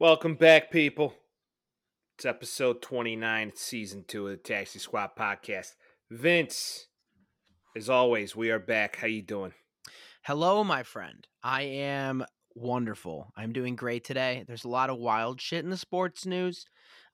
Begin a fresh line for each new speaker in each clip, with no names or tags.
Welcome back, people. It's episode 29, it's season two of the Taxi Squad podcast. Vince, as always, we are back. How you doing?
Hello, my friend. I am wonderful. I'm doing great today. There's a lot of wild shit in the sports news.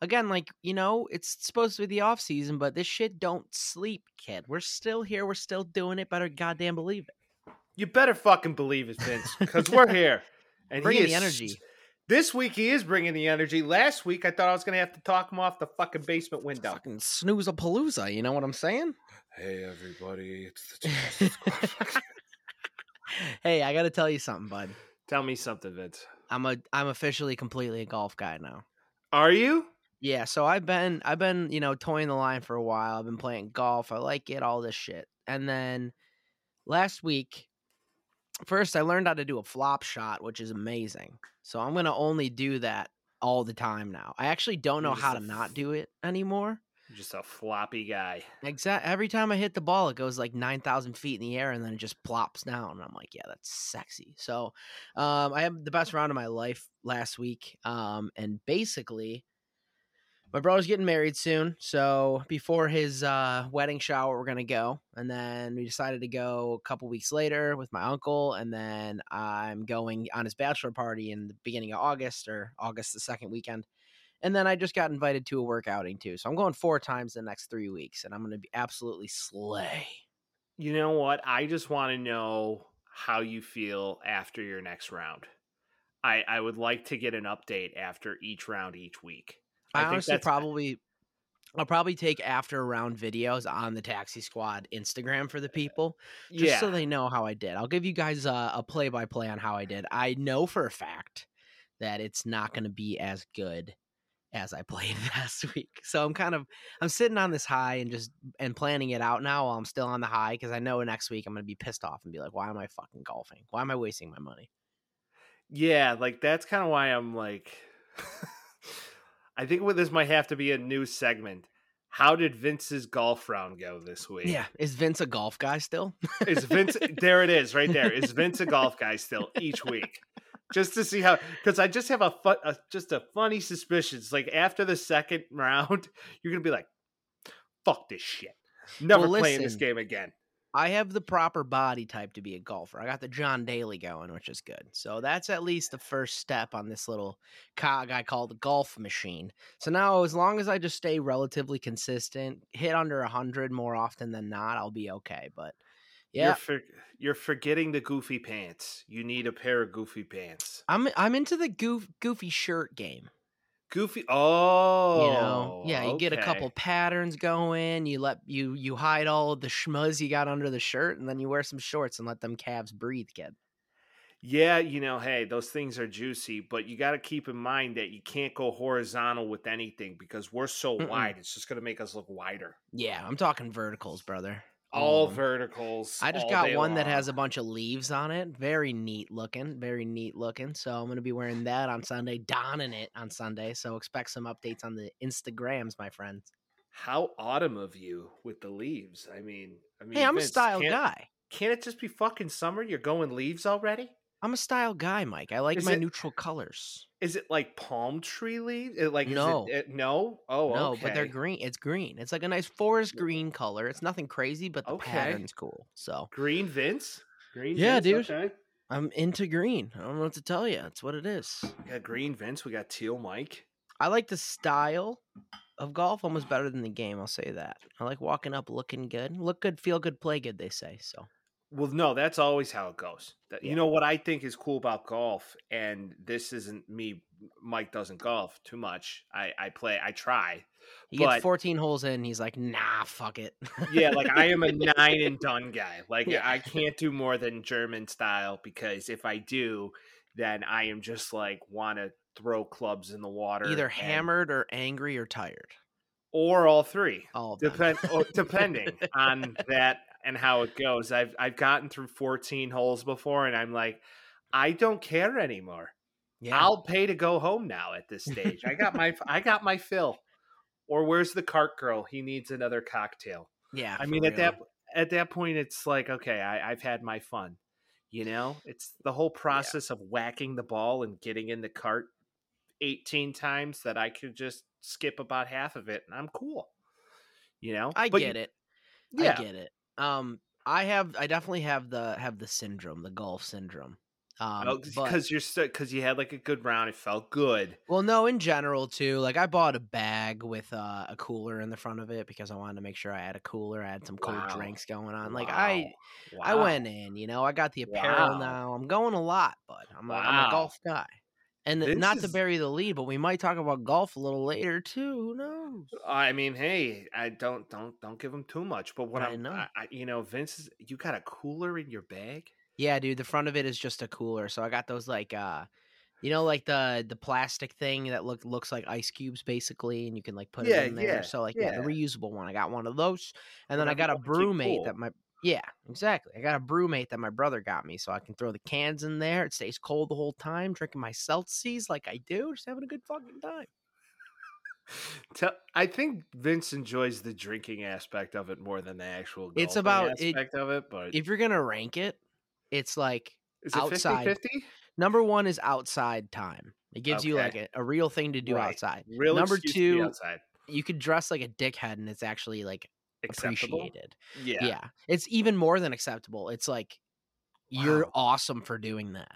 Again, like, you know, it's supposed to be the off season, but this shit don't sleep, kid. We're still here. We're still doing it. Better goddamn believe it.
You better fucking believe it, Vince, because we're here. And
Bringing
he
the
is-
energy.
This week he is bringing the energy. Last week I thought I was going to have to talk him off the fucking basement window.
Fucking snooze a palooza. You know what I'm saying?
Hey everybody, it's the
hey, I got to tell you something, bud.
Tell me something, Vince.
I'm a I'm officially completely a golf guy now.
Are you?
Yeah, so I've been I've been, you know, toying the line for a while. I've been playing golf. I like it, all this shit. And then last week, first I learned how to do a flop shot, which is amazing. So I'm gonna only do that all the time now. I actually don't know how to not do it anymore.
Just a floppy guy.
Exact. Every time I hit the ball, it goes like nine thousand feet in the air, and then it just plops down. And I'm like, yeah, that's sexy. So, um, I had the best round of my life last week. Um, and basically, my brother's getting married soon. So before his uh, wedding shower, we're gonna go, and then we decided to go a couple weeks later with my uncle, and then I'm going on his bachelor party in the beginning of August or August the second weekend. And then I just got invited to a work outing too. So I'm going four times the next three weeks, and I'm to be absolutely slay.
You know what? I just want to know how you feel after your next round. I I would like to get an update after each round each week.
I,
think
honestly probably, I'll probably take after round videos on the Taxi Squad Instagram for the uh, people, just
yeah.
so they know how I did. I'll give you guys a, a play-by-play on how I did. I know for a fact that it's not going to be as good as I played last week. So I'm kind of I'm sitting on this high and just and planning it out now while I'm still on the high because I know next week I'm going to be pissed off and be like, why am I fucking golfing? Why am I wasting my money?
Yeah, like that's kind of why I'm like I think what this might have to be a new segment. How did Vince's golf round go this week?
Yeah, is Vince a golf guy still?
Is Vince there it is right there. Is Vince a golf guy still each week? Just to see how cuz I just have a, fu- a just a funny suspicion. It's like after the second round, you're going to be like fuck this shit. Never
Well,
playing this game again.
I have the proper body type to be a golfer. I got the John Daly going, which is good. So that's at least the first step on this little cog I call the golf machine. So now, as long as I just stay relatively consistent, hit under 100 more often than not, I'll be okay. But
You're
yeah,
for, you're forgetting the goofy pants. You need a pair of goofy pants.
I'm I'm into the goof, goofy shirt game.
Goofy. Oh,
You know, yeah, you oh, get a couple patterns going. You let you you hide all of the schmuzz you got under the shirt, and then you wear some shorts and let them calves breathe, kid.
Yeah, you know, hey, those things are juicy, but you got to keep in mind that you can't go horizontal with anything because we're so
Mm-mm.
wide. It's just going to make us look wider.
Yeah, I'm talking verticals, brother.
All
'em.
verticals.
I just got one that has a bunch of leaves on it. Very neat looking. Very neat looking. So I'm gonna be wearing that on Sunday, donning it on Sunday. So expect some updates on the Instagrams, my friends.
How autumn of you with the leaves. I mean, I mean,
Hey, I'm a style
can't-
guy.
Can't it just be fucking summer? You're going leaves already?
I'm a style guy, Mike. I like
Is
my
it-
neutral colors.
Is it like palm tree leaves? Like is
No.
it, it- no. Oh,
no,
okay.
but they're green. It's green. It's like a nice forest green color. It's nothing crazy, but the
Okay.
pattern's cool. So
Green Vince. Green.
Yeah,
Vince?
dude.
Okay.
I'm into green. I don't know what to tell you. It's what it is.
We got green Vince. We got teal Mike.
I like the style of golf almost better than the game. I'll say that. I like walking up looking good, look good, feel good, play good. They say so.
Well, no, that's always how it goes. That,
Yeah.
You know what I think is cool about golf, and this isn't me. Mike doesn't golf too much. I, I play. I try.
He
But-
gets 14 holes in. He's like, nah, fuck it.
Yeah, like I am a nine and done guy. Like
Yeah.
I can't do more than German style because if I do, then I am just like want to throw clubs in the water.
either
and-
hammered or angry or tired.
or all three.
All of them.
Depend depending on that and how it goes. I've I've gotten through 14 holes before and I'm like, I don't care anymore.
yeah.
I'll pay to go home now at this stage. I got my I got my fill. Or where's the cart girl? He needs another cocktail.
yeah.
I mean, at that at that point, it's like, okay, I, I've had my fun. You know, it's the whole process of whacking the ball and getting in the cart 18 times that I could just skip about half of it and I'm cool. You know?
I
But
get
you-
it.
Yeah.
I get it. Um, I have, I definitely have the have the syndrome, the golf syndrome. Um,
because you're so because you had like a good round, it felt good.
Well, no, in general too. Like I bought a bag with uh, a cooler in the front of it because I wanted to make sure I had a cooler. I had some cold
Wow.
drinks going on. Like
Wow.
I, I went in. You know, I got the apparel
Wow.
now. I'm going a lot, but I'm a, I'm a golf guy. And
This
not to bury the lead, but we might talk about golf a little later too. Who knows?
I mean, hey, I don't don't don't give him too much. But what
I
I'm,
know.
I, you know, Vince, is, you got a cooler in your bag.
Yeah, dude. The front of it is just a cooler, so I got those like, uh, you know, like the the plastic thing that look looks like ice cubes basically, and you can like put
Yeah,
it in there.
yeah,
so like, yeah. the reusable one. I got one of those, and then I got a BrüMate
cool.
that my yeah, exactly. I got a BrüMate that my brother got me, so I can throw the cans in there. It stays cold the whole time, drinking my Celsius like I do, just having a good fucking time.
Tell, I think Vince enjoys the drinking aspect of it more than the actual.
It's about- it-
aspect of it, but
If you're gonna rank it, it's like
is it
outside
50-50?
number one is outside time. It gives you like a, a real thing to do
Right.
outside.
Real
Number
excuse to be
two,
outside.
You could dress like a dickhead, and it's actually like
Acceptable?
appreciated.
Yeah.
Yeah. It's even more than acceptable. It's like you're awesome for doing that.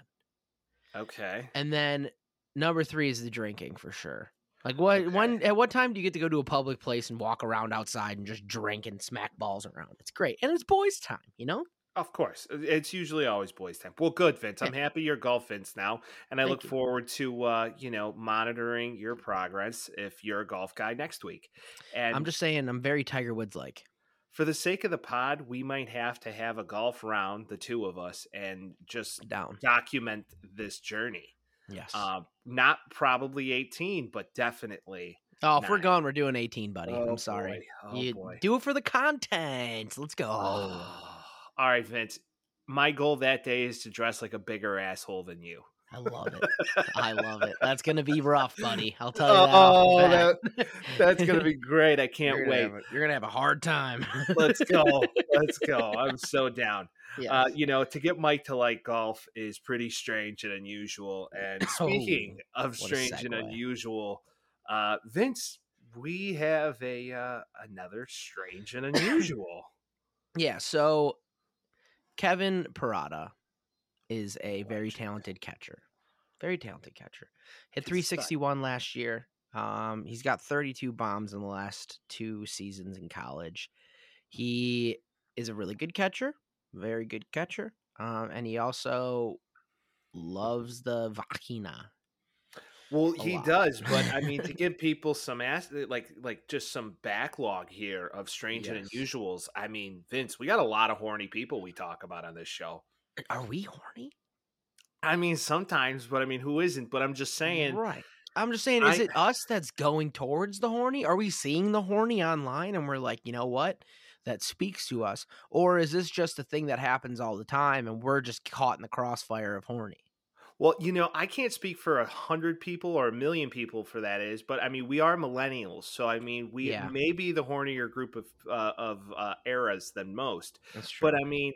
Okay.
And then number three is the drinking for sure. Like what when at what time do you get to go to a public place and walk around outside and just drink and smack balls around? It's great. And it's boys' time, you know?
Of course. Uh, It's usually always boys' time. Well, good, Vince. I'm happy you're golf Vince now. And I
Thank
look
you.
forward to uh, you know, monitoring your progress if you're a golf guy next week. And
I'm just saying I'm very Tiger Woods like.
for the sake of the pod, we might have to have a golf round, the two of us, and just
Down.
document this journey.
Yes.
Um, not probably 18, but definitely.
oh, if we're gone, we're doing 18, buddy.
Oh,
I'm sorry.
Oh,
you
boy.
do it for the content. Let's go.
All right, Vince. My goal that day is to dress like a bigger asshole than you.
I love it. I love it. That's gonna be rough, buddy. I'll tell you that.
Oh,
bat.
That's gonna be great. I
You're
can't
gonna
wait.
a- you're gonna have a hard time.
Let's go. Let's go. I'm so down.
Yes.
Uh, you know, to get Mike to like golf is pretty strange and unusual. And speaking of
Oh, a
strange and unusual, uh, Vince, we have a uh, another strange and unusual.
Yeah, so Kevin Parada is a very talented catcher. Very talented catcher. Hit
He's a stud.
361 last year. Um, he's got 32 bombs in the last two seasons in college. He is a really good catcher, very good catcher. Um, and he also loves the vagina.
Well, he
lot.
does, but I mean, to give people some ass, eh, like like just some backlog here of strange and unusuals. I mean, Vince, we got a lot of horny people we talk about on this show.
Are we horny?
I mean, sometimes, but I mean, who isn't? But I'm just saying,
right. I'm just saying, is
I-
it us that's going towards the horny? Are we seeing the horny online and we're like, you know what? That speaks to us. Or is this just a thing that happens all the time and we're just caught in the crossfire of horny?
Well, you know, I can't speak for a hundred people or a million people for that is, but I mean, we are millennials, so I mean, we
Yeah.
may be the hornier group of uh, of uh, eras than most.
That's true.
But I mean,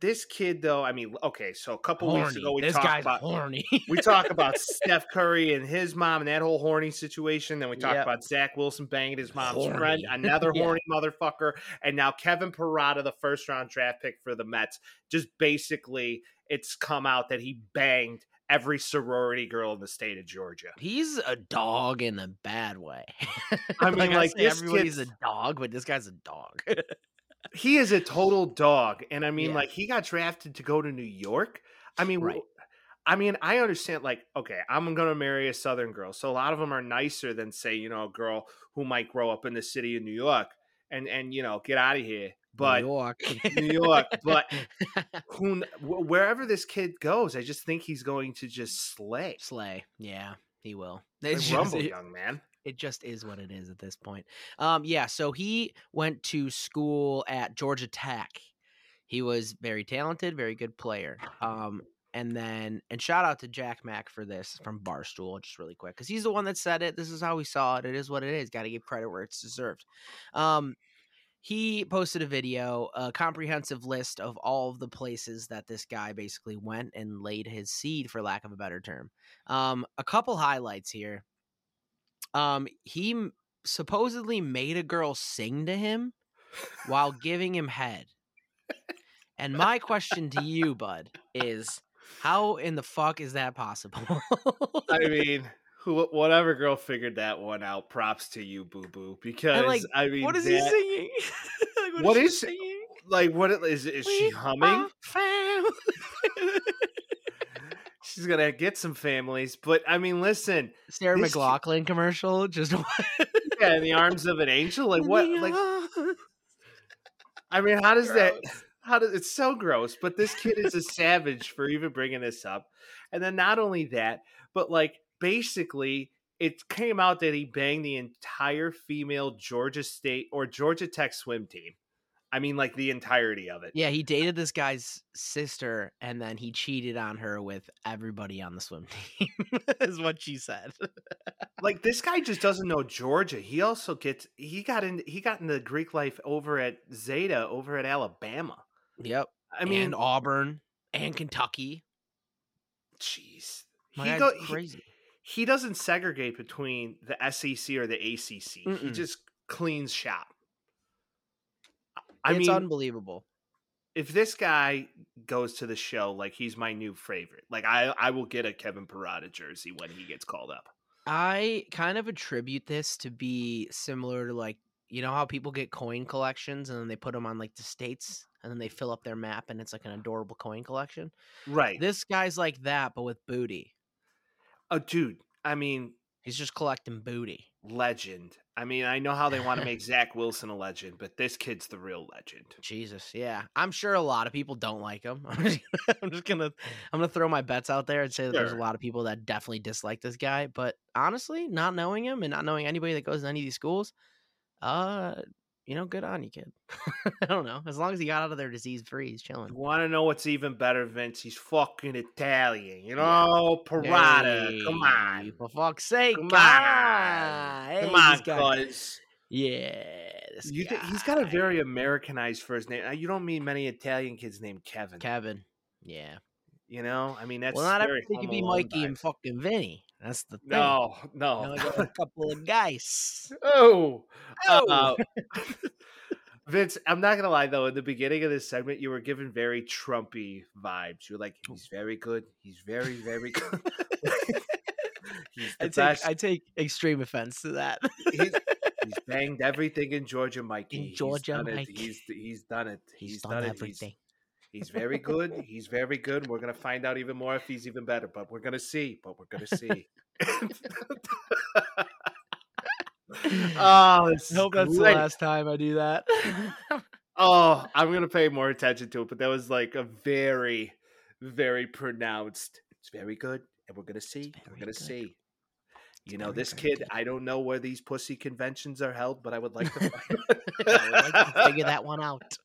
this kid though, I mean, okay, so a couple weeks ago we
this
talked
guy's
about
horny.
we talk about Steph Curry and his mom and that whole horny situation. Then we talk
Yep.
about Zach Wilson banging his mom's
Horny.
friend, another
Yeah.
horny motherfucker, and now Kevin Parada, the first round draft pick for the Mets. Just basically, it's come out that he banged every sorority girl in the state of Georgia.
He's a dog in a bad way.
I mean, like,
say
this
everybody's a dog, but this guy's a dog.
He is a total dog, and I mean,
Yeah.
like, he got drafted to go to New York. I mean,
Right.
I mean, I understand. Like, okay, I'm gonna marry a Southern girl, so a lot of them are nicer than, say, you know, a girl who might grow up in the city of New York and and you know get out of here. But
New York.
New York, but who, wherever this kid goes, I just think he's going to just slay.
Slay. Yeah, he will. It's just-
rumble,
it-
young man.
it just is what it is at this point. Um, yeah, so he went to school at Georgia Tech. He was very talented, very good player. Um, and then and shout out to Jack Mack for this from Barstool, just really quick, because he's the one that said it. This is how we saw it. It is what it is. Got to give credit where it's deserved. Um, he posted a video, a comprehensive list of all of the places that this guy basically went and laid his seed, for lack of a better term. Um, a couple highlights here. Um, he m- supposedly made a girl sing to him while giving him head. And my question to you, bud, is how in the fuck is that possible?
I mean, who, whatever girl figured that one out, props to you, boo boo. Because
like,
I mean,
what is
that,
he singing? like,
What
she
is-
singing?
like? what is is? Is she humming? She's gonna get some families, but I mean, listen,
Sarah McLachlan commercial, just
yeah, in the arms of an angel, like what? Like, I mean, how does that? How does it's so gross? But this kid is a savage for even bringing this up, and then not only that, but like basically, it came out that he banged the entire female Georgia State or Georgia Tech swim team. I mean, like the entirety of it.
Yeah, he dated this guy's sister and then he cheated on her with everybody on the swim team, is what she said.
like this guy just doesn't know Georgia. He also gets he got in he got into Greek life over at Zeta over at Alabama.
Yep.
I mean,
and Auburn and Kentucky.
jeez,
My
he go
crazy.
he doesn't segregate between the SEC or the ACC. He
Mm-mm.
just cleans shop. I
it's
mean,
unbelievable.
if this guy goes to the show, like he's my new favorite. Like I, I will get a Kevin Parada jersey when he gets called up.
I kind of attribute this to be similar to like you know how people get coin collections and then they put them on like the states and then they fill up their map and it's like an adorable coin collection.
Right.
This guy's like that but with booty.
Oh, dude. I mean,
He's just collecting booty.
legend. I mean, I know how they want to make Zach Wilson a legend, but this kid's the real legend.
Jesus, yeah. I'm sure a lot of people don't like him. I'm just, I'm just gonna I'm gonna throw my bets out there and say that there's a lot of people that definitely dislike this guy. But honestly, not knowing him and not knowing anybody that goes to any of these schools, uh, you know, good on you, kid. I don't know. As long as he got out of there disease free, he's chilling.
You want to know what's even better, Vince? He's fucking Italian. You
Yeah.
know, Parada. Come on.
For fuck's sake.
Come on.
Hey,
Come on,
this guy-
cuz.
Yeah. This
You th- he's got a very Americanized first name. Uh, You don't meet many Italian kids named Kevin.
Kevin. Yeah.
You know, I mean that's
well, not
very
everybody can be Mikey and fucking Vinny. That's the thing.
No, no.
a couple of guys.
oh,
Oh.
Uh, Vince, I'm not gonna lie though. In the beginning of this segment, you were given very Trumpy vibes. You were like, "He's very good. He's very, very good.
I take
best.
I take extreme offense to that.
he's, he's banged everything in Georgia, Mikey.
In
He's
Georgia,
done it.
Mike.
He's he's done it.
He's,
done,
done, everything.
He's, he's very good. He's very good. We're gonna find out even more if he's even better. But we're gonna see. But we're gonna see. oh,
I hope that's
great.
the last time I do that.
oh, I'm gonna pay more attention to it, but that was like a very, very pronounced. It's very good, and we're gonna see. We're gonna see. You know, this kid. I don't know where these pussy conventions are held, but I would like to. Find
I would like to figure that one out.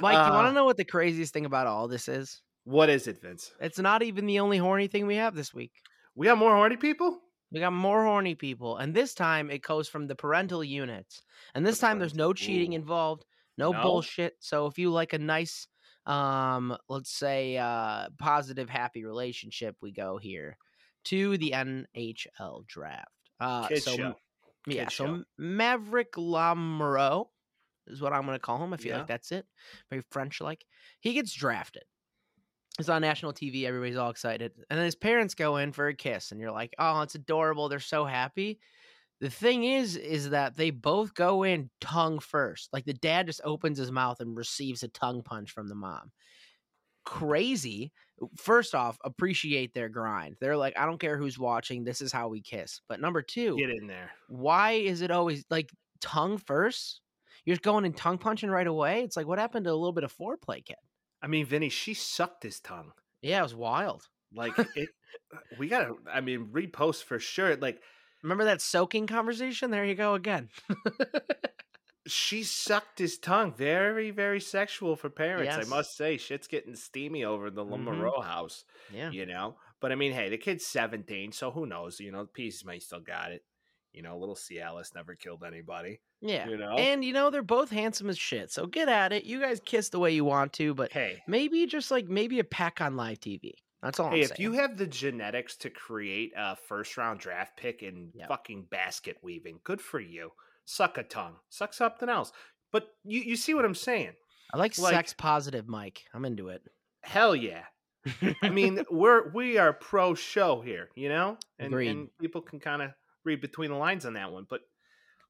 Mike, you want
Uh,
to know what the craziest thing about all this is?
What is it, Vince?
It's not even the only horny thing we have this week.
We got more horny people.
We got more horny people, and this time it goes from the parental units. And this time there's no cheating involved, no,
No?
bullshit. So if you like a nice, um, let's say, uh, positive, happy relationship, we go here to the NHL draft. Uh,
Kid
so
show.
yeah,
Kid
so
show.
Maveric Lamoureux is what I'm going to call him. I feel
Yeah.
like that's it. Very French like. He gets drafted. It's on national TV. Everybody's all excited. And then his parents go in for a kiss, and you're like, oh, it's adorable. They're so happy. The thing is, is that they both go in tongue first. Like the dad just opens his mouth and receives a tongue punch from the mom. Crazy. First off, appreciate their grind. They're like, I don't care who's watching. This is how we kiss. But number two,
Get in there.
why is it always like tongue first? You're just going and tongue punching right away. It's like what happened to a little bit of foreplay, kid?
I mean, Vinny, she sucked his tongue.
Yeah, it was wild.
Like it. we gotta. I mean, repost for sure. Like
Remember that soaking conversation? There you go again.
she sucked his tongue. Very, very sexual for parents.
Yes.
I must say, shit's getting steamy over in the
Mhm.
Lamoureux house.
yeah.
You know, but I mean, hey, the kid's seventeen, so who knows? You know, the pieces may still got it. You know, little Cialis never killed anybody.
Yeah.
You know,
And you know, they're both handsome as shit. So get at it. You guys kiss the way you want to, but
hey,
maybe just like maybe a pack on live TV. That's all
hey,
I'm saying.
if
saying.
you have the genetics to create a first round draft pick in
Yep.
fucking basket weaving, good for you. Suck a tongue, suck something else. But you, you see what I'm saying?
I like,
like-
sex positive Mike. I'm into it.
Hell yeah. I mean, we're we are pro show here, you know, and,
Agreed.
and people can kind of read between the lines on that one. But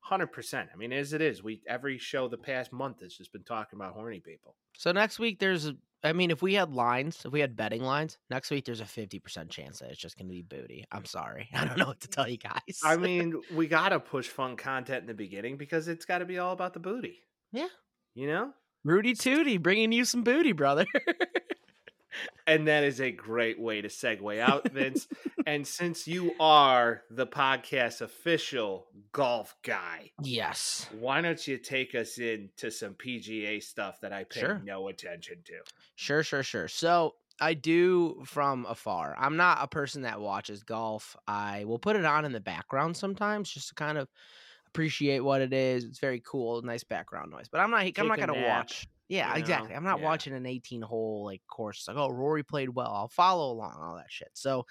hundred percent. I mean, as it is, we every show the past month has just been talking about horny people.
so next week there's, I mean, if we had lines, if we had betting lines, next week there's a fifty percent chance that it's just gonna be booty. I'm sorry. I don't know what to tell you guys.
I mean, we gotta push fun content in the beginning because it's got to be all about the booty.
Yeah.
you know.
Rudy Tooty bringing you some booty, brother.
And that is a great way to segue out, Vince. and since you are the podcast official golf guy,
yes.
why don't you take us into some PGA stuff that I pay
Sure.
no attention to?
Sure, sure, sure. So I do from afar. I'm not a person that watches golf. I will put it on in the background sometimes just to kind of appreciate what it is. It's very cool, nice background noise. But I'm not. I'm not gonna
nap,
watch. Yeah,
you know?
exactly. I'm not
Yeah.
watching an 18 hole like course. Like, oh, Rory played well. I'll follow along, all that shit. So.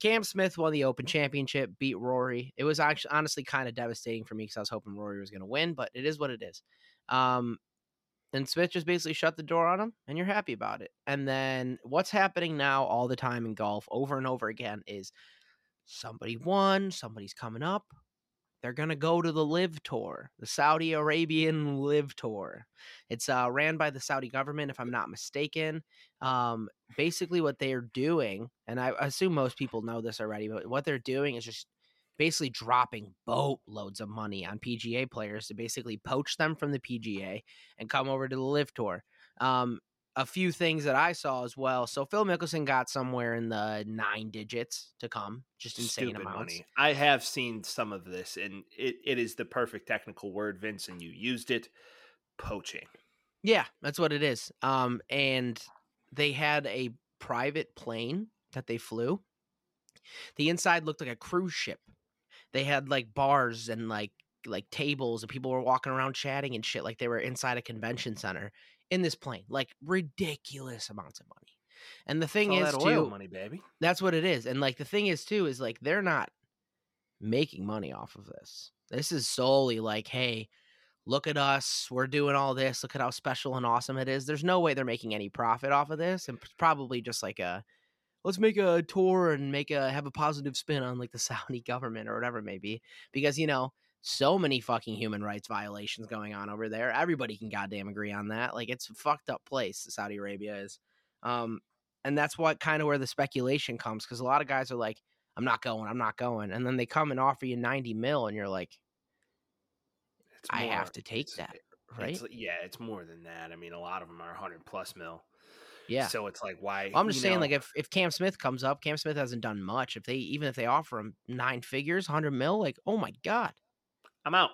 Cam Smith won the Open Championship, beat Rory. It was actually honestly kind of devastating for me because I was hoping Rory was going to win, but it is what it is. Um, and Smith just basically shut the door on him, and you're happy about it. And then what's happening now all the time in golf, over and over again, is somebody won, somebody's coming up. They're gonna go to the LIV Tour, the Saudi Arabian LIV Tour. It's uh, ran by the Saudi government, if I'm not mistaken. Um, basically, what they're doing, and I assume most people know this already, but what they're doing is just basically dropping boatloads of money on PGA players to basically poach them from the PGA and come over to the LIV Tour. Um, a few things that I saw as well. So Phil Mickelson got somewhere in the nine digits to come, just insane
Stupid
amounts.
money. I have seen some of this, and it, it is the perfect technical word, Vince, and you used it. Poaching.
Yeah, that's what it is. Um, and they had a private plane that they flew. The inside looked like a cruise ship. They had like bars and like like tables, and people were walking around chatting and shit like they were inside a convention center in this plane. Like ridiculous amounts of money. And the thing is,
that
too,
money, baby.
that's what it is. And like the thing is too is like they're not making money off of this. This is solely like, hey, look at us, we're doing all this. Look at how special and awesome it is. There's no way they're making any profit off of this, and it's probably just like a let's make a tour and make a have a positive spin on like the Saudi government or whatever it may be, because you know so many fucking human rights violations going on over there. Everybody can goddamn agree on that. Like it's a fucked up place. Saudi Arabia is. Um, and that's what kind of where the speculation comes because a lot of guys are like, I'm not going, I'm not going. And then they come and offer you 90 mil, and you're like,
It's
I have to take that, right?
It's, yeah, it's more than that. I mean, a lot of them are 100 plus mil.
yeah.
So it's like, why?
I'm just saying,
know,
like, if, if Cam Smith comes up, Cam Smith hasn't done much. If they, even if they offer him nine figures, 100 mil, like, oh my God.
I'm out.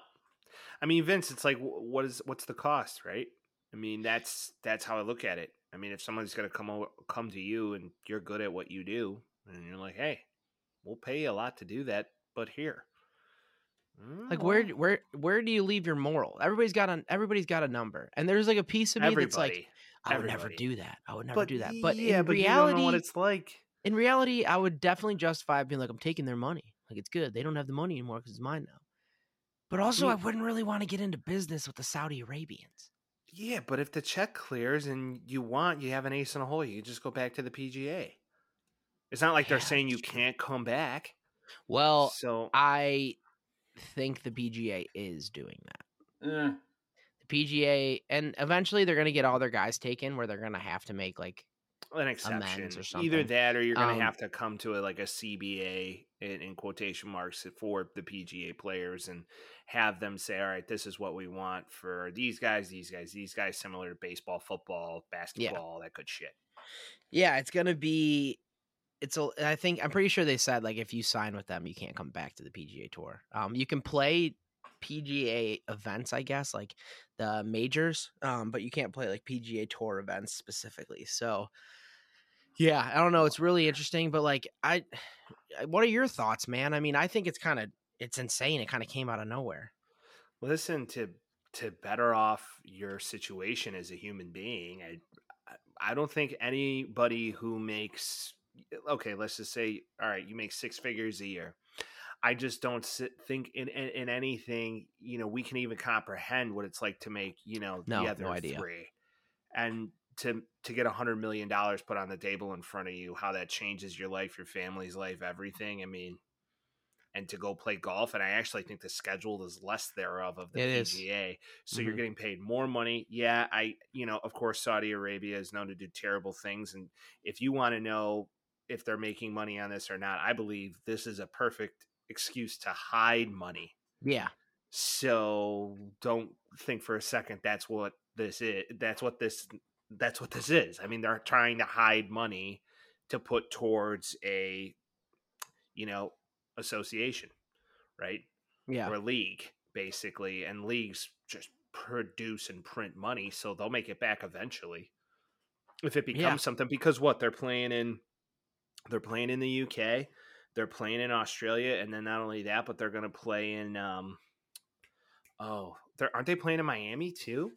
I mean, Vince, it's like, what is what's the cost, right? I mean, that's that's how I look at it. I mean, if somebody's gonna come over, come to you and you're good at what you do, and you're like, hey, we'll pay you a lot to do that, but here, Mm,
Like, where, where, where do you leave your moral? Everybody's got a, everybody's got a number. And there's like a piece of me that's like,
everybody,
I would never do that. I would never do that. But
yeah,
in
but
reality,
you don't know what it's like.
in reality, I would definitely justify being like, I'm taking their money. Like, it's good. They don't have the money anymore because it's mine now. But also, I wouldn't really want to get into business with the Saudi Arabians.
Yeah, but if the check clears and you want, you have an ace in a hole. You just go back to the PGA. It's not like they're saying you can't come back.
Well,
so
I think the PGA is doing that.
eh,
The PGA, and eventually they're going to get all their guys taken where they're going to have to make like,
an exception.
or
Either that, or you're going to
Um,
have to come to a, like a CBA in, in quotation marks for the PGA players and have them say, "All right, this is what we want for these guys, these guys, these guys." Similar to baseball, football, basketball, all that good shit.
yeah, it's going to be. It's a. I think I'm pretty sure they said like if you sign with them, you can't come back to the PGA Tour. Um, you can play PGA events, I guess, like the majors, um, but you can't play like PGA Tour events specifically. So, yeah, I don't know. It's really interesting, but like, I, what are your thoughts, man? I mean, I think it's kind of it's insane. It kind of came out of nowhere.
Listen to to better off your situation as a human being. I I don't think anybody who makes okay, let's just say all right, you make six figures a year. I just don't sit, think in, in, in anything. You know, we can even comprehend what it's like to make you know
No,
the other
no idea.
three, and to to get a hundred million dollars put on the table in front of you, how that changes your life, your family's life, everything. I mean, and to go play golf, and I actually think the schedule is less thereof of the
It is.
PGA, so you're
Mhm.
getting paid more money. Yeah, I you know, of course, Saudi Arabia is known to do terrible things, and if you want to know if they're making money on this or not, I believe this is a perfect excuse to hide money.
Yeah.
So don't think for a second that's what this is. That's what this that's what this is. I mean, they're trying to hide money to put towards a you know, association, right?
Yeah.
Or a league basically, and leagues just produce and print money, so they'll make it back eventually. If it becomes
Yeah.
something because what they're playing in they're playing in the UK, they're playing in Australia, and then not only that, but they're going to play in. Um, oh, they're aren't they playing in Miami too?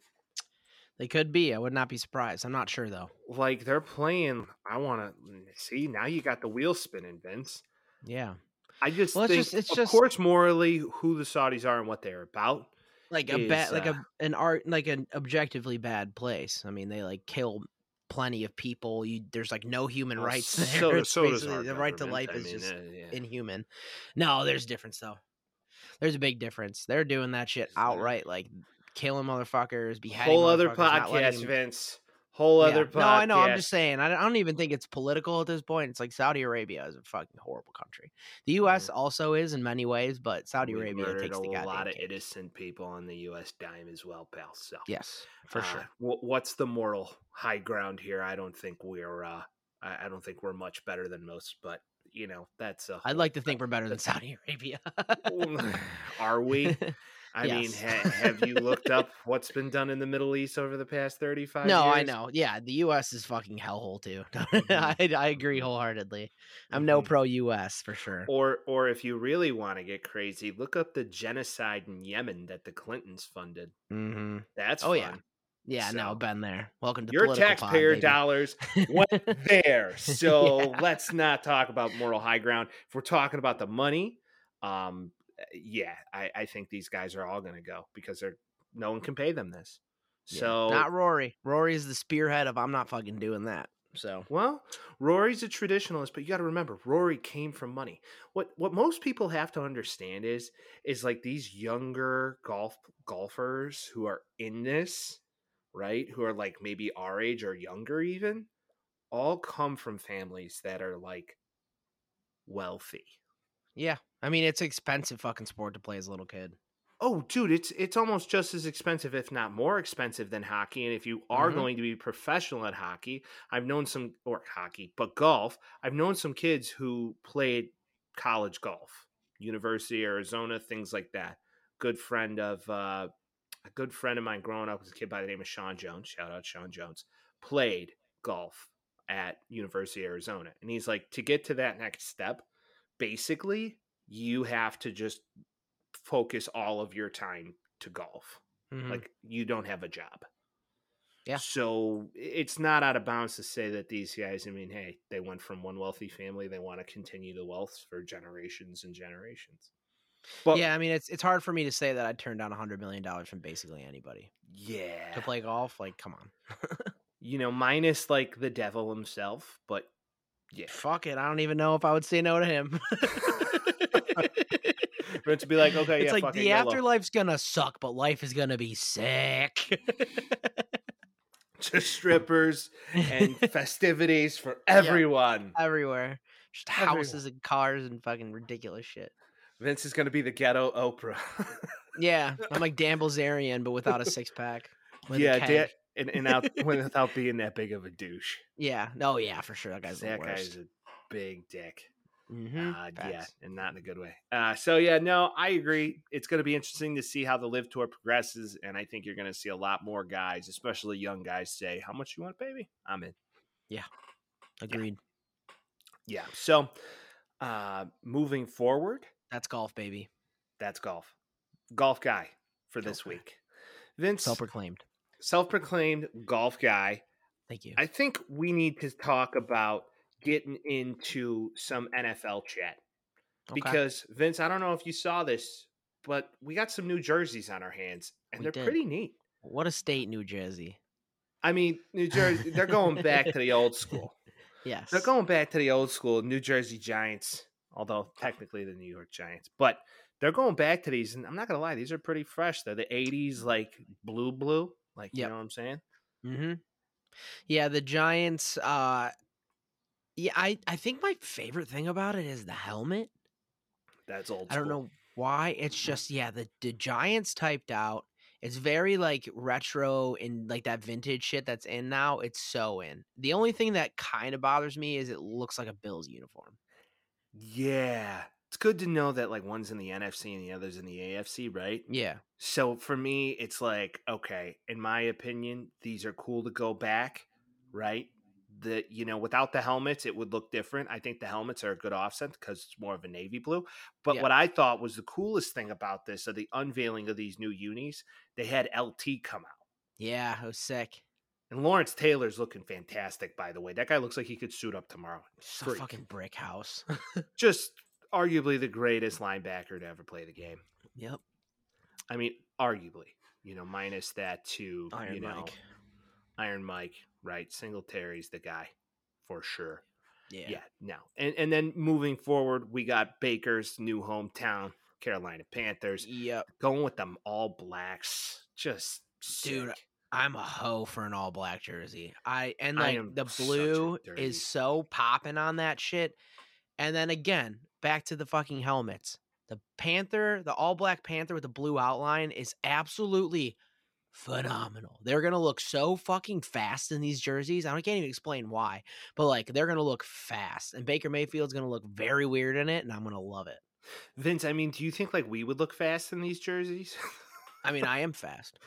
They could be. I would not be surprised. I'm not sure though.
Like they're playing. I want to see now. You got the wheel spinning, Vince.
Yeah.
I just
Well, it's just- it's
of
just-
course, morally, who the Saudis are and what they're about.
Like a bad, like
uh,
a an art, like an objectively bad place. I mean, they like kill plenty of people. You there's like no human
Well,
rights
so-
there. It's
so does
the right to life
I
is
mean,
just
uh, yeah.
inhuman. No, there's a difference though. There's a big difference. They're doing that shit outright, like killing motherfuckers, beheading
whole other podcast, Vince. Whole
Yeah.
other podcast.
No, I know. I'm just saying. I don't, even think it's political at this point. It's like Saudi Arabia is a fucking horrible country. The U.S. also is in many ways, but Saudi
We
Arabia takes the
a lot of
cake.
innocent people on the U.S. dime as well, pal. So
Yes, for
uh,
sure.
wh- what's the moral high ground here? I don't think we're. Uh, I, I don't think we're much better than most, but you know that's a.
I'd like to think we're better than Saudi Arabia.
Are we? I mean, ha- have you looked up what's been done in the Middle East over the past thirty-five?
no, I know. Yeah, the U.S. is fucking hellhole too.
Mhm.
I, I agree
Mhm.
wholeheartedly. I'm no
Mhm.
pro U.S. for sure.
Or, or if you really want to get crazy, look up the genocide in Yemen that the Clintons funded.
hmm
That's
Oh, yeah.
fun.
Yeah, no,
So-
been there. Welcome to
Your
Pod,
taxpayer
baby.
dollars went there. So
Yeah.
let's not talk about moral high ground. If we're talking about the money, um, Uh, yeah, I, I think these guys are all going to go because they're no one can pay them this.
Yeah,
So
not Rory. Rory is the spearhead of I'm not fucking doing that. So
well, Rory's a traditionalist, but you got to remember Rory came from money. What what most people have to understand is is like these younger golf golfers who are in this, right? Who are like maybe our age or younger even, all come from families that are like wealthy.
yeah, I mean it's expensive fucking sport to play as a little kid.
Oh, dude, it's it's almost just as expensive, if not more expensive, than hockey. And if you are
Mhm.
going to be professional at hockey, I've known some or hockey, but golf. I've known some kids who played college golf, University of Arizona, things like that. Good friend of uh, a good friend of mine growing up was a kid by the name of Sean Jones. Shout out Sean Jones. Played golf at University of Arizona, and he's like, to get to that next step, basically, you have to just focus all of your time to golf.
Mhm.
Like you don't have a job.
Yeah.
So it's not out of bounds to say that these guys, I mean, hey, they went from one wealthy family, they want to continue the wealth for generations and generations. But
yeah, I mean it's it's hard for me to say that I'd turn down a hundred million dollars from basically anybody
yeah.
to play golf. Like, come on,
You know, minus like the devil himself, but yeah.
fuck it. I don't even know if I would say no to him.
For it to be like, okay,
it's
yeah,
like the afterlife's gonna suck, but life is gonna be sick.
just strippers and festivities for everyone.
everywhere. Just
Everywhere.
houses and cars and fucking ridiculous shit.
Vince is to be the ghetto Oprah.
Yeah, I'm like Dan Bilzerian, but without a six pack.
yeah,
keg.
da- and, and out, without being that big of a douche.
yeah, no, yeah, for sure. That guy's the
that
worst.
guy's a big dick.
Mhm,
Uh, yeah, and not in a good way. Uh, so yeah, no, I agree. It's going to be interesting to see how the LIV tour progresses, and I think you're going to see a lot more guys, especially young guys, say, "How much you want, baby? I'm in."
Yeah, agreed.
Yeah. So, uh, moving forward,
That's golf, baby.
That's golf. Golf guy for this week. Vince,
Self proclaimed.
self-proclaimed golf guy.
Thank you.
I think we need to talk about getting into some NFL chat
Okay.
because Vince, I don't know if you saw this, but we got some new jerseys on our hands, and
We
they're
did.
pretty neat.
what a state, New Jersey.
I mean, New Jersey, they're going back to the old school.
Yes.
They're going back to the old school New Jersey Giants, although technically the New York Giants, but they're going back to these. And I'm not gonna lie, these are pretty fresh. They're the '80s, like blue, blue, like you know what I'm saying.
Mm-hmm. Yeah, the Giants. Uh, yeah, I I think my favorite thing about it is the helmet.
That's old.
I don't know why. It's just yeah, the the Giants typed out. It's very like retro and like that vintage shit that's in now. It's so in. The only thing that kind of bothers me is it looks like a Bills uniform.
Yeah, it's good to know that like one's in the NFC and the other's in the AFC, right?
Yeah.
So for me, it's like okay. In my opinion, these are cool to go back, right? The you know without the helmets, it would look different. I think the helmets are a good offset because it's more of a navy blue. But
Yeah.
what I thought was the coolest thing about this, of the unveiling of these new unis, they had LT come out.
Yeah, it was sick.
And Lawrence Taylor's looking fantastic, by the way. That guy looks like he could suit up tomorrow.
Fucking brick house.
Just arguably the greatest linebacker to ever play the game.
yep.
I mean, arguably, you know, minus that to
Iron
you know,
Mike.
Iron Mike, right? Singletary's the guy for sure.
Yeah.
Yeah, no. And and then moving forward, we got Baker's new hometown, Carolina Panthers,
Yep.
going with them all blacks. Just
Dude,
sick.
I'm a hoe for an all black jersey. I and like
am
the blue is so popping on that shit. And then again, back to the fucking helmets. The Panther, the all black Panther with the blue outline is absolutely phenomenal. They're gonna look so fucking fast in these jerseys. I can't even explain why, but like they're gonna look fast. And Baker Mayfield's gonna look very weird in it, and I'm gonna love it.
Vince, I mean, do you think like we would look fast in these jerseys?
I mean, I am fast.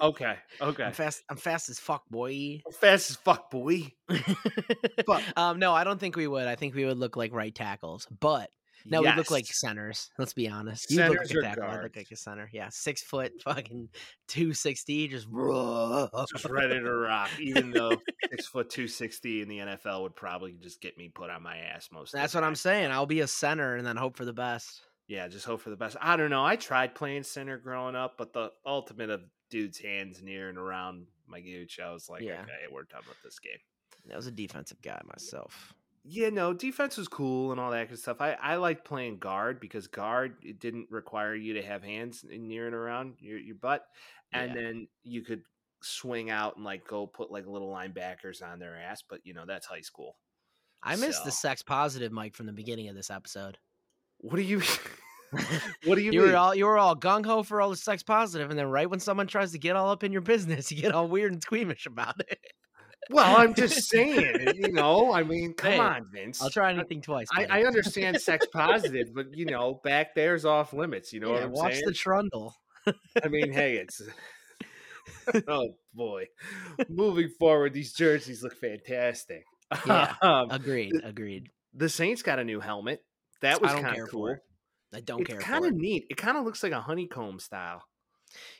okay, okay.
I'm fast. I'm fast as fuck, boy.
Fast as fuck, boy. But-
um, no, I don't think we would. I think we would look like right tackles, but no, we look like centers. Let's be honest. You look like a tackle. I look like a center. Yeah, six foot, fucking two sixty, just.
just ready to rock. Even though six foot two sixty in the NFL would probably just get me put on my ass most.
That's
of the
what I'm saying. I'll be a center and then hope for the best.
Yeah, just hope for the best. I don't know. I tried playing center growing up, but the ultimate of dude's hands near and around my gooch, I was like,
Yeah.
okay, we're done with this game.
I was a defensive guy myself.
Yeah, no, defense was cool and all that kind of stuff. I, I liked playing guard because guard it didn't require you to have hands in- near and around your, your butt, and
Yeah.
then you could swing out and like go put like little linebackers on their ass. But you know that's high school.
I missed the sex positive Mike from the beginning of this episode.
What do you? what do you,
You
mean?
were all you were all gung ho for all the sex positive, and then right when someone tries to get all up in your business, you get all weird and squeamish about it.
Well, I'm just saying. You know, I mean, come
Hey,
on, Vince.
I'll try anything twice.
I. I understand sex positive, but you know, back there's off limits. You know what
Yeah, watch
saying?
the trundle.
I mean, hey, it's oh boy. Moving forward, these jerseys look fantastic.
Yeah.
um,
Agreed. Agreed.
the Saints got a new helmet. That was kind of cool.
I don't
it's
care.
kind of neat. It kind of looks like a honeycomb style.